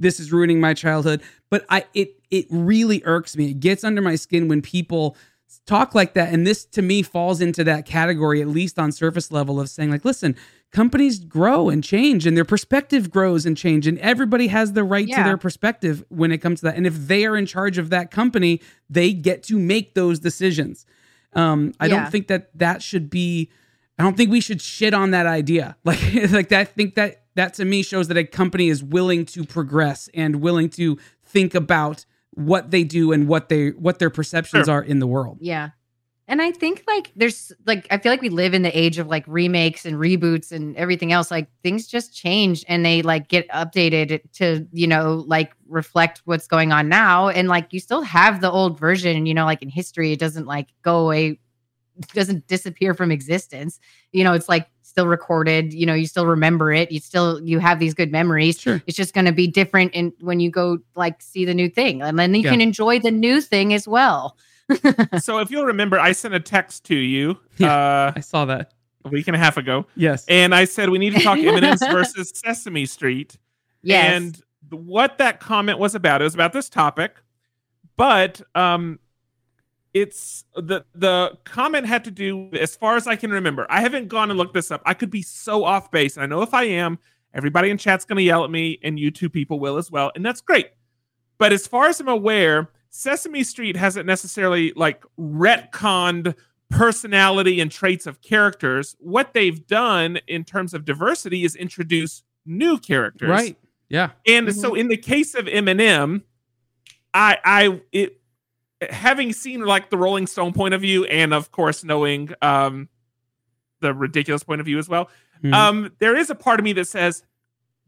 this is ruining my childhood, but I it it really irks me. It gets under my skin when people talk like that and this to me falls into that category at least on surface level of saying like listen, companies grow and change and their perspective grows and change and everybody has the right to their perspective when it comes to that. And if they are in charge of that company, they get to make those decisions. Um, I Yeah. don't think that that should be. I don't think we should shit on that idea. Like, like that. I think that that to me shows that a company is willing to progress and willing to think about what they do and what they what their perceptions Sure. are in the world. Yeah. And I think like there's like I feel like we live in the age of like remakes and reboots and everything else. Like things just change and they like get updated to, you know, like reflect what's going on now. And like you still have the old version, you know, like in history, it doesn't like go away, doesn't disappear from existence. You know, it's like still recorded, you know, you still remember it. You still you have these good memories. Sure. It's just gonna be different in when you go like see the new thing. And then you Yeah. can enjoy the new thing as well. so if you'll remember, I sent a text to you uh, I saw that. a week and a half ago, Yes. and I said we need to talk M&M's versus Sesame Street. Yes. And what that comment was about, it was about this topic, but um, it's the the comment had to do, as far as I can remember. I haven't gone and looked this up. I could be so off base, I know if I am, everybody in chat's going to yell at me, and you two people will as well, and that's great. But as far as I'm aware, Sesame Street hasn't necessarily like retconned personality and traits of characters. What they've done in terms of diversity is introduce new characters. Right. Yeah. And so in the case of M&M, I I it having seen like the Rolling Stone point of view and of course knowing um the ridiculous point of view as well. Mhm. Um there is a part of me that says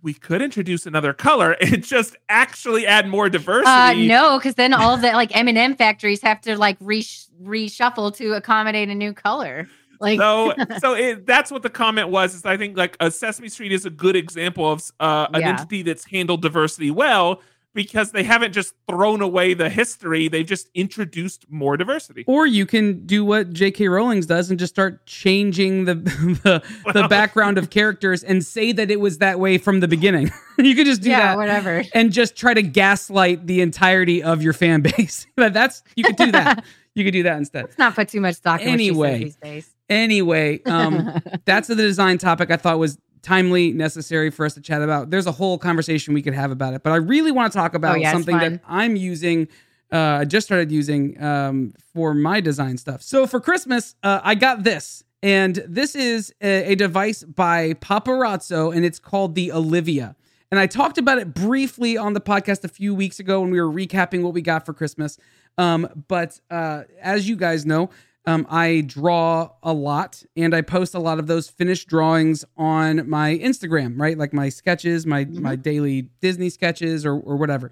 we could introduce another color and just actually add more diversity. Uh, no, because then all the like M and M factories have to like re- reshuffle to accommodate a new color. like so so it, that's what the comment was is i think like a sesame street is a good example of uh, an Yeah. entity that's handled diversity well because they haven't just thrown away the history they've just introduced more diversity Or you can do what J.K. Rowling's does and just start changing the the, the background of characters and say that it was that way from the beginning. you could just do yeah, that whatever. and just try to gaslight the entirety of your fan base. But that's you could do that. You could do that instead. Let's not put too much stock in what she says Anyway. these days. Anyway, um, that's the design topic I thought was timely, necessary for us to chat about. There's a whole conversation we could have about it, but I really want to talk about Oh, yeah, something that I'm using. Uh, I just started using um, for my design stuff. So for Christmas, uh, I got this, and this is a, a device by Paparazzo, and it's called the Olivia. And I talked about it briefly on the podcast a few weeks ago when we were recapping what we got for Christmas. Um, but uh, as you guys know, um, I draw a lot and I post a lot of those finished drawings on my Instagram, right? Like my sketches, my my daily Disney sketches or or whatever.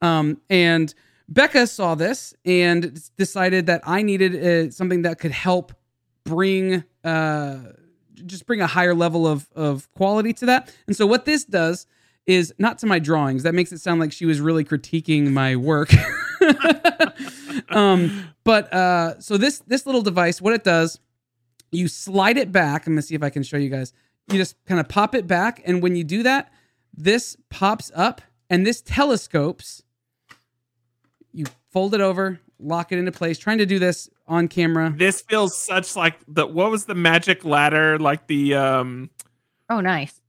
Um, and Becca saw this and decided that I needed uh, something that could help bring uh, just bring a higher level of of quality to that. And so what this does is not to my drawings. That makes it sound like she was really critiquing my work. um, but uh, so this this little device, what it does, you slide it back. I'm gonna see if I can show you guys. You just kind of pop it back, and when you do that, this pops up, and this telescopes. You fold it over, lock it into place. Trying to do this on camera. this feels such like the what was the magic ladder like the um Oh, nice.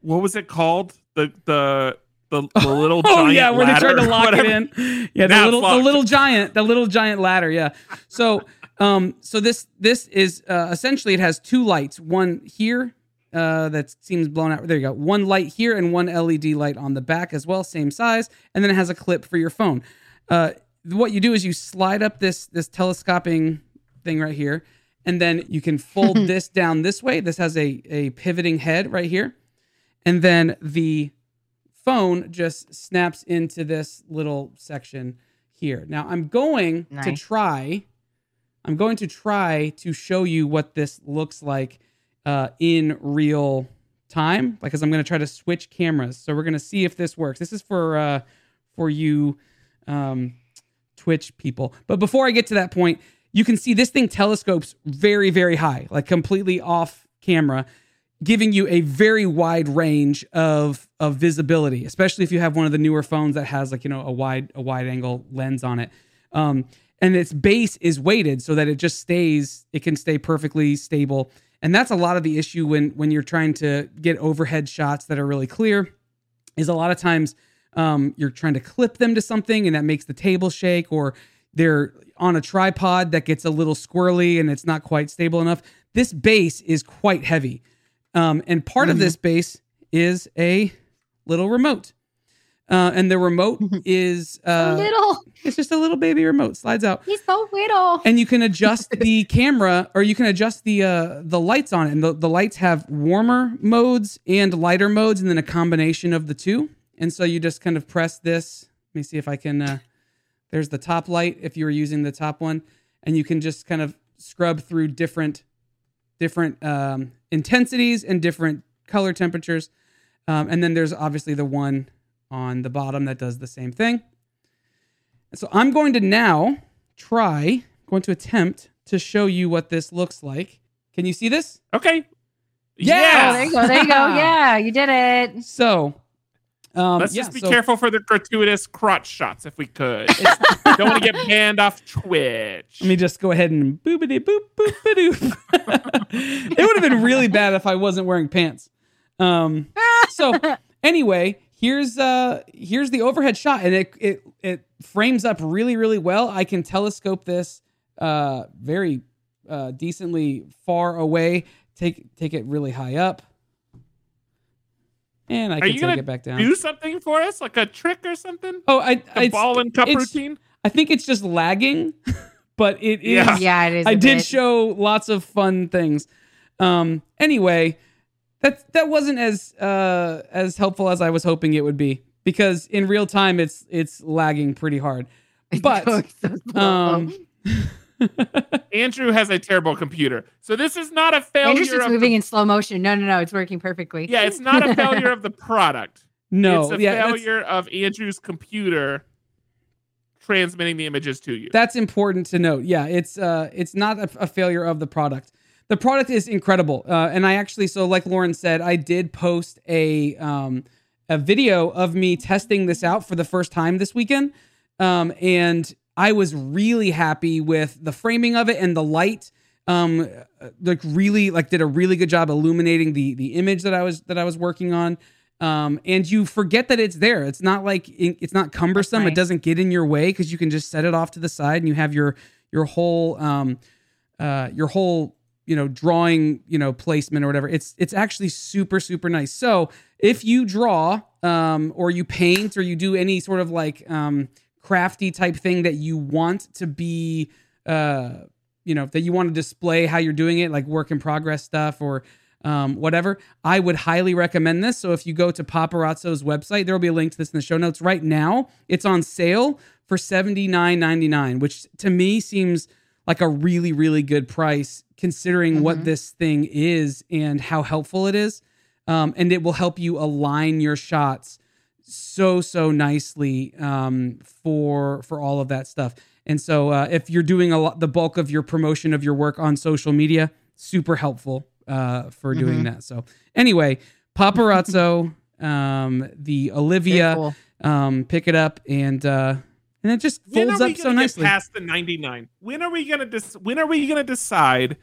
what was it called the the the, the little Oh giant yeah, where they ladder tried to lock whatever. it in. Yeah, the Now it's little the little giant, the little giant ladder. Yeah. So um so this this is uh, essentially it has two lights. One here uh that seems blown out. There you go. One light here and one LED light on the back as well, same size, and then it has a clip for your phone. Uh what you do is you slide up this this telescoping thing right here and then you can fold this down this way. This has a a pivoting head right here. And then the phone just snaps into this little section here. Now I'm going to try. I'm going to try to show you what this looks like uh, in real time, because I'm going to try to switch cameras. So we're going to see if this works. This is for uh, for you um, Twitch people. But before I get to that point, you can see this thing telescopes very, very high, like completely off camera, giving you a very wide range of of visibility, especially if you have one of the newer phones that has like you know a wide a wide angle lens on it. Um, and its base is weighted so that it just stays it can stay perfectly stable. And that's a lot of the issue when when you're trying to get overhead shots that are really clear is a lot of times um, you're trying to clip them to something and that makes the table shake or they're on a tripod that gets a little squirrely and it's not quite stable enough. This base is quite heavy um, and part of this base is a little remote. Uh, and the remote is uh, little. it's just a little baby remote slides out. He's so little. and you can adjust the camera or you can adjust the uh the lights on it. And the, the lights have warmer modes and lighter modes and then a combination of the two. And so you just kind of press this. Let me see if i can uh there's the top light if you were using the top one. And you can just kind of scrub through different different um intensities and different color temperatures um, and then there's obviously the one on the bottom that does the same thing and so I'm going to now try, going to attempt to show you what this looks like. Can you see this? okay Yeah! Oh, there you go. There you go. Yeah, you did it. So, um, let's yeah, just be so careful for the gratuitous crotch shots if we could don't want to get banned off twitch Let me just go ahead and boopity boop boop doop. it would have been really bad if I wasn't wearing pants. Um, so anyway, here's uh here's the overhead shot, and it it it frames up really really well. I can telescope this uh very uh decently far away. Take take it really high up, and I Are can you take gonna it back down. do something for us like a trick or something oh, I a I ball and cup it's- routine I think it's just lagging, but it is. Yeah. Yeah, it is. I a did bit. show lots of fun things. Um, anyway, that that wasn't as uh, as helpful as I was hoping it would be because in real time it's it's lagging pretty hard. But, Um, Andrew has a terrible computer. So this is not a failure. Andrew's just of moving the, in slow motion. No, no, no. It's working perfectly. yeah, it's not a failure of the product. No, it's a yeah, that's- failure of Andrew's computer transmitting the images to you. That's important to note. Yeah, it's uh, it's not a, a failure of the product. The product is incredible, uh, and I actually, so like Lauren said, I did post a um, a video of me testing this out for the first time this weekend, um, and I was really happy with the framing of it and the light. Um, like really, like did a really good job illuminating the the image that I was that I was working on. Um, and you forget that it's there. It's not like it's not cumbersome. It doesn't get in your way because you can just set it off to the side and you have your your whole um, uh, your whole you know drawing you know placement or whatever. It's it's actually super super nice. So if you draw um, or you paint or you do any sort of like um, crafty type thing that you want to be uh, you know that you want to display how you're doing it, like work in progress stuff or um, whatever, I would highly recommend this. So if you go to Paparazzo's website, there will be a link to this in the show notes. Right now, it's on sale for $79.99, which to me seems like a really, really good price considering what Mhm. this thing is and how helpful it is. Um, and it will help you align your shots so so nicely um, for for all of that stuff. And so uh, if you're doing a lot, the bulk of your promotion of your work on social media, super helpful uh, for doing that. So anyway, paparazzo, um, the Olivia, cool. um, pick it up and uh, and it just when folds are we up so gonna get nicely. past the 99? When are we gonna dis- when are we gonna decide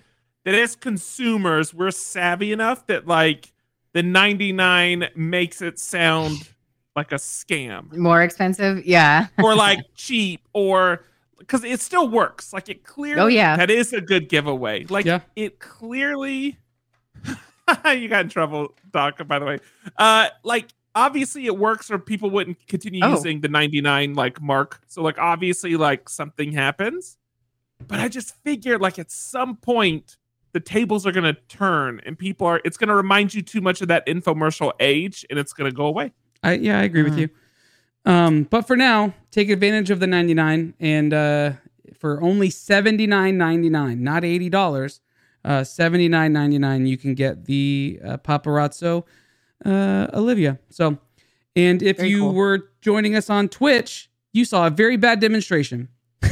that as consumers we're savvy enough that like the 99 makes it sound like a scam More expensive. Yeah. or like cheap or because it still works. Like it clearly Oh, yeah. that is a good giveaway. Like Yeah. it clearly you got in trouble, Doc, by the way. Uh like obviously it works or people wouldn't continue Oh. using the 99 like mark. So like obviously like something happens. But I just figured like at some point the tables are gonna turn and people are it's gonna remind you too much of that infomercial age and it's gonna go away. I yeah, I agree with Mhm. you. Um, but for now, take advantage of the 99 and uh for only 79.99, not $80, uh 79.99 you can get the uh, paparazzo uh Olivia. So, and if Very you cool. were joining us on Twitch, you saw a very bad demonstration.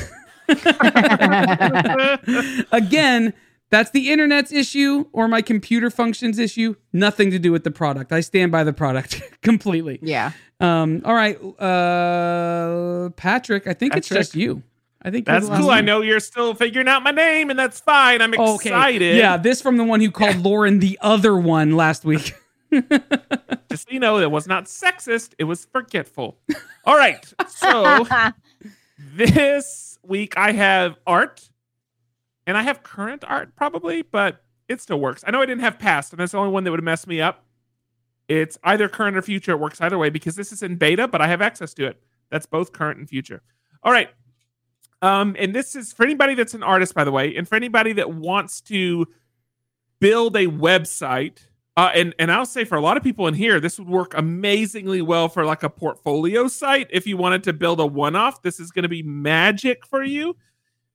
Again, that's the internet's issue or my computer functions issue. Nothing to do with the product. I stand by the product completely. Yeah. Um, all right, uh, Patrick. I think it's just you. I think That's the last cool. I know you're still figuring out my name, and that's fine. I'm Okay. excited. Yeah, this from the one who called Lauren the other one last week. Just so you know, it was not sexist. It was forgetful. All right. So this week I have art, and I have current art probably, but it still works. I know I didn't have past, and that's the only one that would mess me up. It's either current or future. It works either way because this is in beta, but I have access to it. That's both current and future. All right. Um, and this is for anybody that's an artist, by the way, and for anybody that wants to build a website. Uh, and and I'll say for a lot of people in here, this would work amazingly well for like a portfolio site. If you wanted to build a one-off, this is going to be magic for you.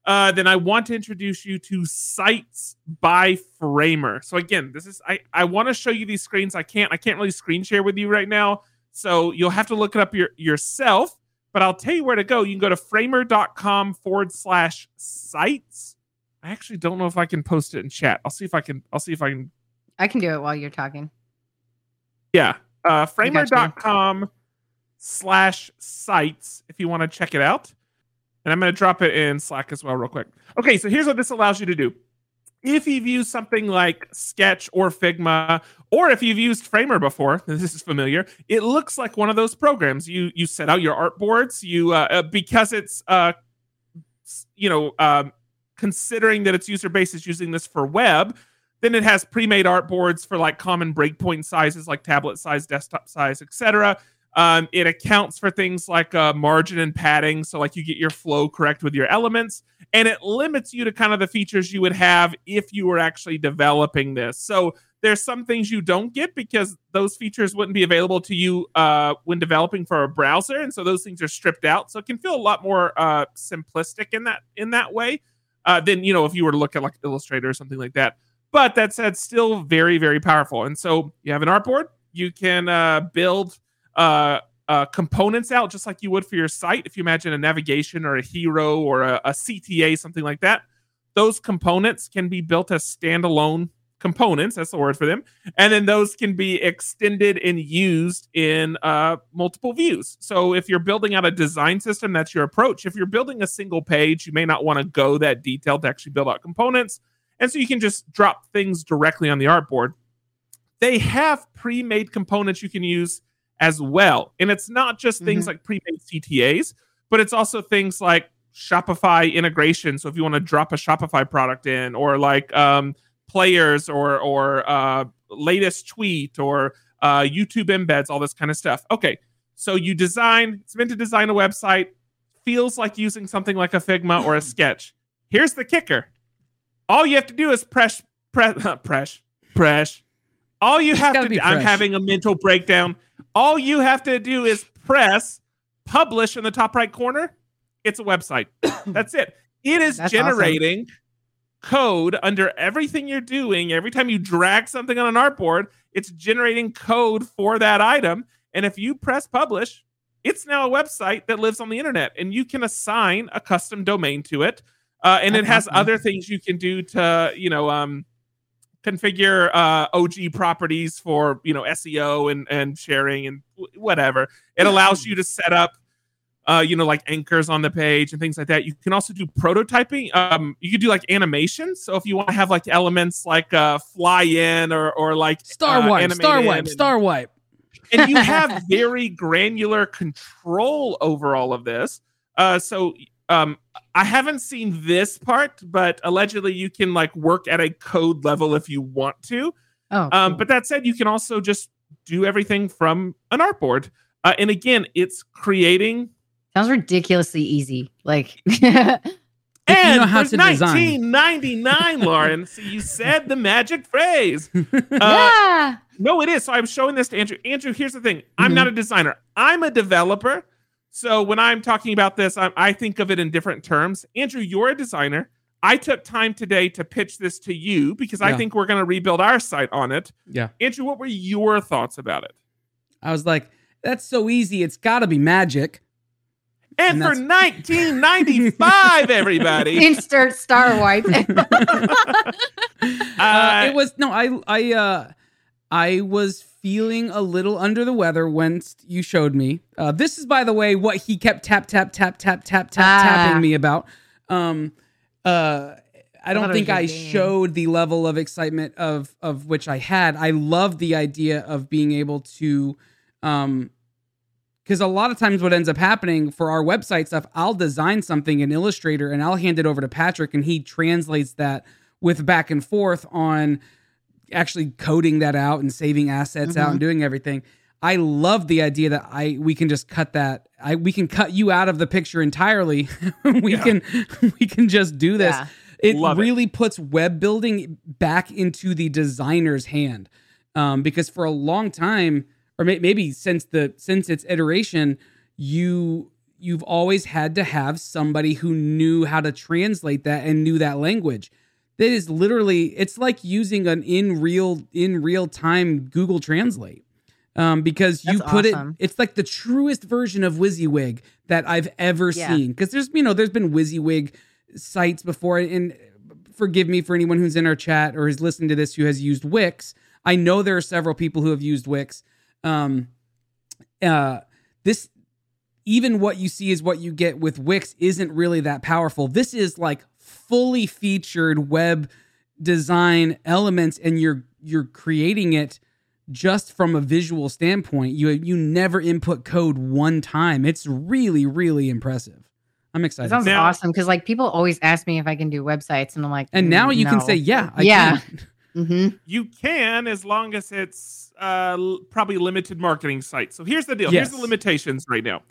Uh, then I want to introduce you to Sites by Framer. So again, this is I I want to show you these screens. I can't I can't really screen share with you right now, so you'll have to look it up your, yourself. But I'll tell you where to go. You can go to framer.com forward slash sites. I actually don't know if I can post it in chat. I'll see if I can. I'll see if I can I can do it while you're talking. yeah. Uh, framer.com slash sites if you want to check it out. And I'm going to drop it in Slack as well, real quick. Okay, so here's what this allows you to do. If you've used something like Sketch or Figma, or if you've used Framer before, this is familiar. It looks like one of those programs. You you set out your artboards. You uh, uh, because it's uh, you know um, considering that its user base is using this for web, then it has pre-made artboards for like common breakpoint sizes like tablet size, desktop size, etc. Um, it accounts for things like uh, margin and padding, so like you get your flow correct with your elements, and it limits you to kind of the features you would have if you were actually developing this. So there's some things you don't get because those features wouldn't be available to you uh, when developing for a browser, and so those things are stripped out. So it can feel a lot more uh, simplistic in that in that way. uh, than you know if you were to look at like Illustrator or something like that. But that said, still very very powerful. And so you have an artboard. You can uh, build uh, uh, components out just like you would for your site. If you imagine a navigation or a hero or a, a CTA, something like that, those components can be built as standalone components that's the word for them and then those can be extended and used in uh, multiple views. So if you're building out a design system that's your approach. If you're building a single page you may not want to go that detailed to actually build out components and so you can just drop things directly on the artboard. They have pre-made components you can use as well and it's not just things Mhm. like pre-made ctas but it's also things like shopify integration so if you want to drop a shopify product in or like um, players or or uh, latest tweet or uh, YouTube embeds, all this kind of stuff. Okay, so you design. It's meant to design a website. Feels like using something like a Figma or a Sketch. Here's the kicker: all you have to do is press press press press. All you have to do. I'm having a mental breakdown. All you have to do is press publish in the top right corner. It's a website. That's it. It is That's awesome. generating code under everything you're doing. Every time you drag something on an artboard, it's generating code for that item. And if you press publish, it's now a website that lives on the internet and you can assign a custom domain to it. Uh, and it has awesome. other things you can do to, you know, um, configure uh, OG properties for, you know, SEO and, and sharing and whatever. It allows you to set up uh, you know, like anchors on the page and things like that. You can also do prototyping. Um, you could do like animations. So if you want to have like elements like uh, fly in or or like Star uh, wipe, star wipe, and- star wipe. and you have very granular control over all of this. Uh, so um, I haven't seen this part, but allegedly you can like work at a code level if you want to. Oh, Um, cool. but that said, you can also just do everything from an artboard. Uh, and again, it's creating sounds ridiculously easy. Like, If you and know how to 1999, Lauren. so you said the magic phrase. Uh, yeah. no, it is. So I'm showing this to Andrew. Andrew, here's the thing. I'm not a designer. I'm a developer. So when I'm talking about this, I, I think of it in different terms. Andrew, you're a designer. I took time today to pitch this to you because I think we're going to rebuild our site on it. Yeah. Andrew, what were your thoughts about it? I was like, that's so easy. It's got to be magic. And, And for 1995, everybody. Insert star wipe. uh, Uh, it was no, I I uh I was feeling a little under the weather when you showed me. Uh, this is, by the way, what he kept tap tap tap tap tap tap Ah. tapping me about. Um, uh, I don't it think I game. showed the level of excitement of of which I had. I love the idea of being able to, um, because a lot of times what ends up happening for our website stuff, I'll design something in Illustrator and I'll hand it over to Patrick and he translates that with back and forth on actually coding that out and saving assets out and doing everything. I love the idea that I we can just cut that. I we can cut you out of the picture entirely. we Yeah. can we can just do this. Yeah. It Love it. really puts web building back into the designer's hand. Um, because for a long time, or may- maybe since the since its iteration, you you've always had to have somebody who knew how to translate that and knew that language. That is literally it's like using an in real in real time Google Translate. Um, because you That's put awesome. it it's like the truest version of WYSIWYG that I've ever Yeah. seen. Because there's you know, there's been WYSIWYG sites before and forgive me for anyone who's in our chat or is listening to this who has used Wix. I know there are several people who have used Wix. Um, uh, this even what you see is what you get with Wix isn't really that powerful. This is like fully featured web design elements, and you're you're creating it just from a visual standpoint. You you never input code one time. It's really really impressive. I'm That excited. sounds Now- awesome because like people always ask me if I can do websites, and I'm like, and now "Mm, you can say, yeah, I Yeah. can. Mm-hmm. You can, as long as it's uh, probably limited marketing site. So here's the deal. Here's the limitations right now.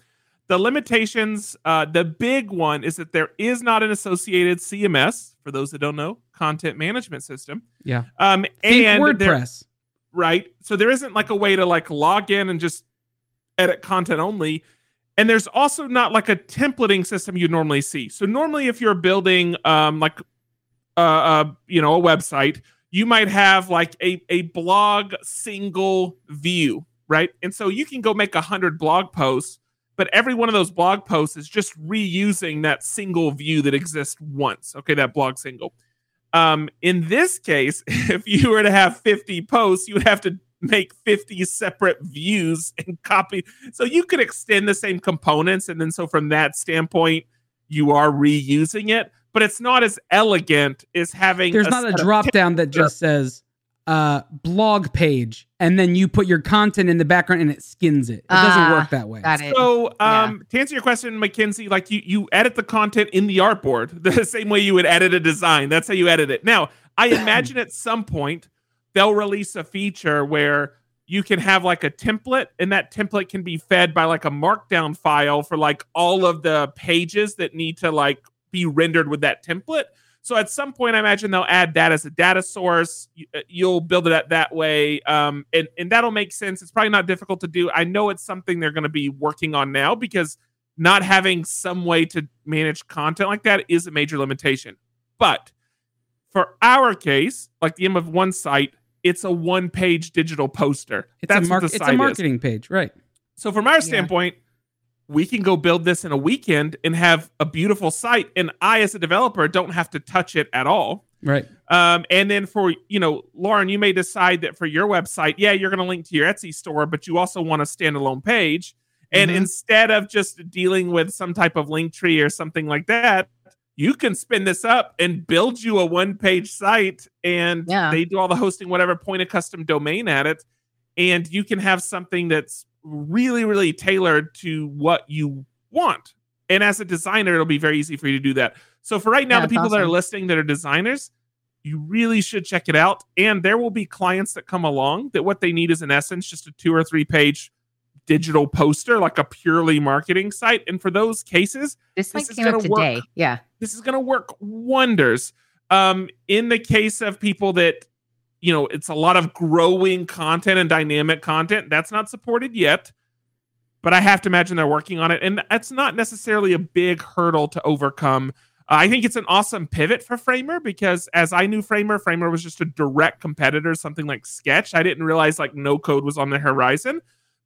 The limitations, uh, the big one is that there is not an associated CMS. For those that don't know, content management system. Yeah. Um, Think and there- WordPress. right? So there isn't like a way to like log in and just edit content only. and there's also not like a templating system you normally see. So normally, if you're building um, like uh, uh, you know a website, you might have like a a blog single view, right? And so you can go make a hundred blog posts, but every one of those blog posts is just reusing that single view that exists once. Okay, that blog single. Um, in this case, if you were to have 50 posts, you would have to make 50 separate views and copy. So you could extend the same components. And then, so from that standpoint, you are reusing it, but it's not as elegant as having. There's not a drop down that just says uh, blog page, and then you put your content in the background and it skins it. It doesn't Ah, work that way. Got it. So, um, to answer your question, Mackenzie, like you, you edit the content in the artboard the same way you would edit a design. That's how you edit it. Now, I imagine at some point they'll release a feature where you can have like a template, and that template can be fed by like a markdown file for like all of the pages that need to like be rendered with that template. So at some point, I imagine they'll add that as a data source. You- uh, You'll build it at that way, um, and and that'll make sense. It's probably not difficult to do. I know it's something they're going to be working on now because not having some way to manage content like that is a major limitation. But for our case, like the aim of one site, it's a one-page digital poster. It's That's a mar- what the it's site a is. marketing page, right? So from our standpoint, we can go build this in a weekend and have a beautiful site, and I, as a developer, don't have to touch it at all. Right. Um, and then for you know, Lauren, you may decide that for your website, yeah, you're going to link to your Etsy store, but you also want a standalone page. And Mhm. instead of just dealing with some type of link tree or something like that, you can spin this up and build you a one-page site, and Yeah. they do all the hosting, whatever, point a custom domain at it, and you can have something that's really, really tailored to what you want. And as a designer, it'll be very easy for you to do that. So for right now, Yeah, the people that are awesome. listening that are designers, you really should check it out. And there will be clients that come along that what they need is in essence just a two or three page digital poster, like a purely marketing site. And for those cases, this this is gonna work. today. Yeah. this is going to work wonders. Um, in the case of people that, you know, it's a lot of growing content and dynamic content that's not supported yet, but I have to imagine they're working on it, and that's not necessarily a big hurdle to overcome. Uh, I think it's an awesome pivot for Framer because as I knew Framer, Framer was just a direct competitor, something like Sketch. I didn't realize like no code was on the horizon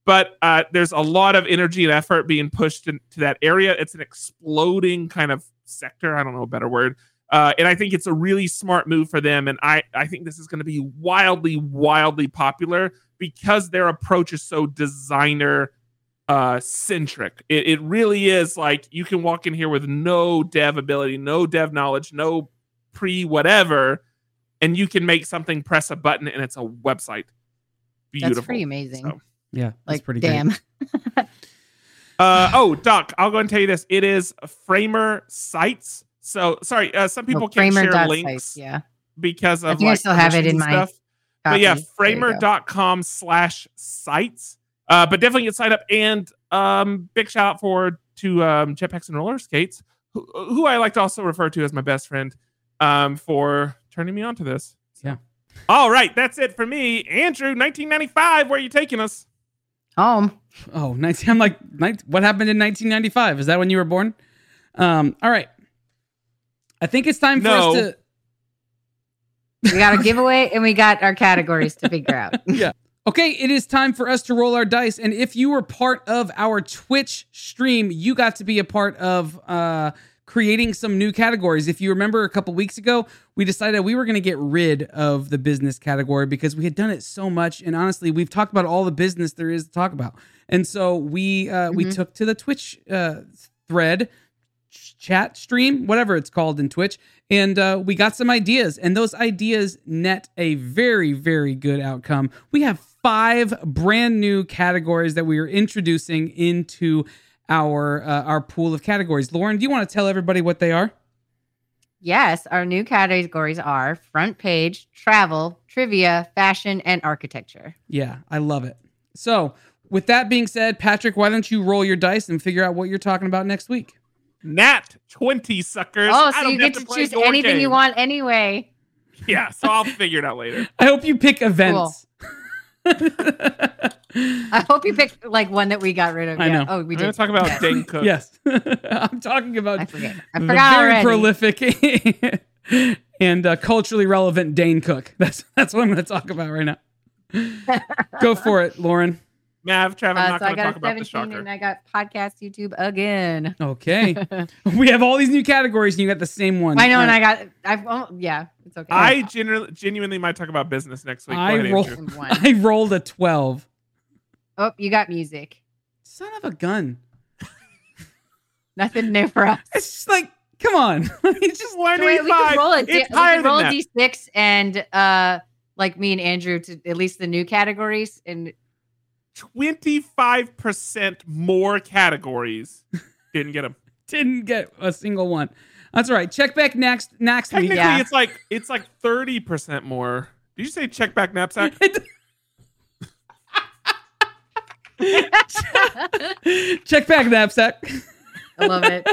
but uh, there's a lot of energy and effort being pushed into that area. It's an exploding kind of sector. I don't know a better word. Uh, and I think it's a really smart move for them. And I, I think this is going to be wildly, wildly popular because their approach is so designer uh, centric. It, it really is like you can walk in here with no dev ability, no dev knowledge, no pre whatever, and you can make something, press a button, and it's a website. Beautiful. That's pretty amazing. So- Yeah. That's like, pretty damn. Great. Uh, oh, Doc, I'll go and tell you this. It is Framer Sites. So sorry, uh, some people Well, can't share links sites, Yeah. because of I think I still have it in and my stuff. But yeah, Copy. There you framer.com slash sites. Uh, but definitely get signed up. And um, big shout out for to um, Jetpacks and Roller Skates, who, who I like to also refer to as my best friend, um, for turning me on to this. Yeah. All right, that's it for me. Andrew, 1995, where are you taking us? Home. Oh, 19, I'm like, nine- what happened in 1995? Is that when you were born? Um, all right. I think it's time for us to. We got a giveaway and we got our categories to figure out. Yeah. Okay, it is time for us to roll our dice. And if you were part of our Twitch stream, you got to be a part of uh, creating some new categories. If you remember a couple weeks ago, we decided we were going to get rid of the business category because we had done it so much. And honestly, we've talked about all the business there is to talk about. And so we uh, we Mhm. took to the Twitch uh, thread, ch- chat stream, whatever it's called in Twitch, and uh, we got some ideas. And those ideas net a very very good outcome. We have five brand new categories that we are introducing into our uh, our pool of categories. Lauren, do you want to tell everybody what they are? Yes, our new categories are front page, travel, trivia, fashion, and architecture. Yeah, I love it. So, with that being said, Patrick, why don't you roll your dice and figure out what you're talking about next week? Nat 20 suckers. Oh, so you get to, play choose your anything you want anyway. Yeah, so I'll figure it out later. I hope you pick events. I hope you picked like one that we got rid of. I yeah. know. Oh, we did. We're gonna talk about Yeah. Dane Cook. yes, I'm talking about I forget. I the forgot very already. prolific and uh, culturally relevant Dane Cook. That's that's what I'm going to talk about right now. Go for it, Lauren. Mav, Trav, I'm Uh, not so I gonna got talk a about the shocker. and I got podcast YouTube again. Okay, we have all these new categories, and you got the same one. I know, and I got. I've. Oh, yeah, it's okay. I genuinely, genuinely might talk about business next week. I roll- one. I rolled a twelve. Oh, you got music. Son of a gun! Nothing new for us. It's just like, come on. it's just So wait, we could 25. roll a, d- It's we higher could than roll a that. d6 and uh, like me and Andrew to at least the new categories and 25% more categories. Didn't get them. didn't get a single one. That's all right. Check back next next week. Technically, Yeah. it's like it's like 30% more. Did you say check back knapsack? Check back knapsack. I love it.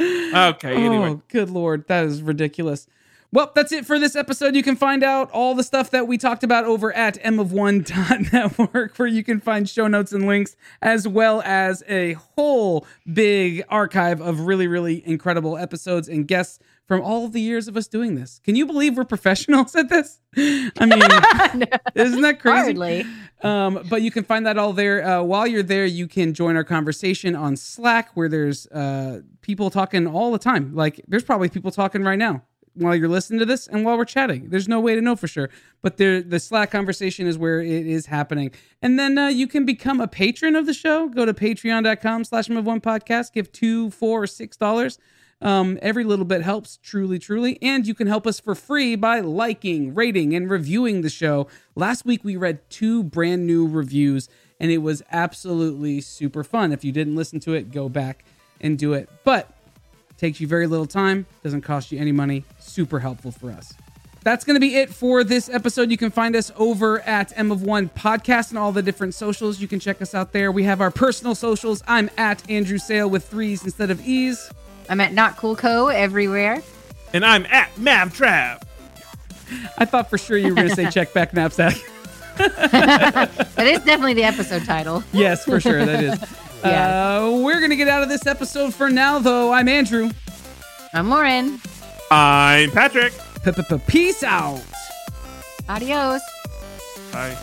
Okay, anyway. Oh, good lord, that is ridiculous. Well, that's it for this episode. You can find out all the stuff that we talked about over at mof1.network, where you can find show notes and links, as well as a whole big archive of really, really incredible episodes and guests from all of the years of us doing this. Can you believe we're professionals at this? I mean, isn't that crazy? Hardly. Um, but you can find that all there. Uh, while you're there, you can join our conversation on Slack, where there's uh, people talking all the time. Like there's probably people talking right now while you're listening to this and while we're chatting. There's no way to know for sure, but the Slack conversation is where it is happening. And then uh, you can become a patron of the show. Go to patreon.com/slash move one podcast. Give two, four, or six dollars. Um, every little bit helps, truly, truly. And you can help us for free by liking, rating, and reviewing the show. Last week we read two brand new reviews, and it was absolutely super fun. If you didn't listen to it, go back and do it. But takes you very little time, doesn't cost you any money, super helpful for us. That's going to be it for this episode. You can find us over at M of One Podcast and all the different socials. You can check us out there. We have our personal socials. I'm at Andrew Sale with threes instead of E's. I'm at Not Cool Co everywhere. And I'm at Mav Trav. I thought for sure you were going to say check back knapsack. That is definitely the episode title. yes, for sure. That is. Yeah. Uh, we're going to get out of this episode for now, though. I'm Andrew. I'm Lauren. I'm Patrick. Peace out. Adios. Bye.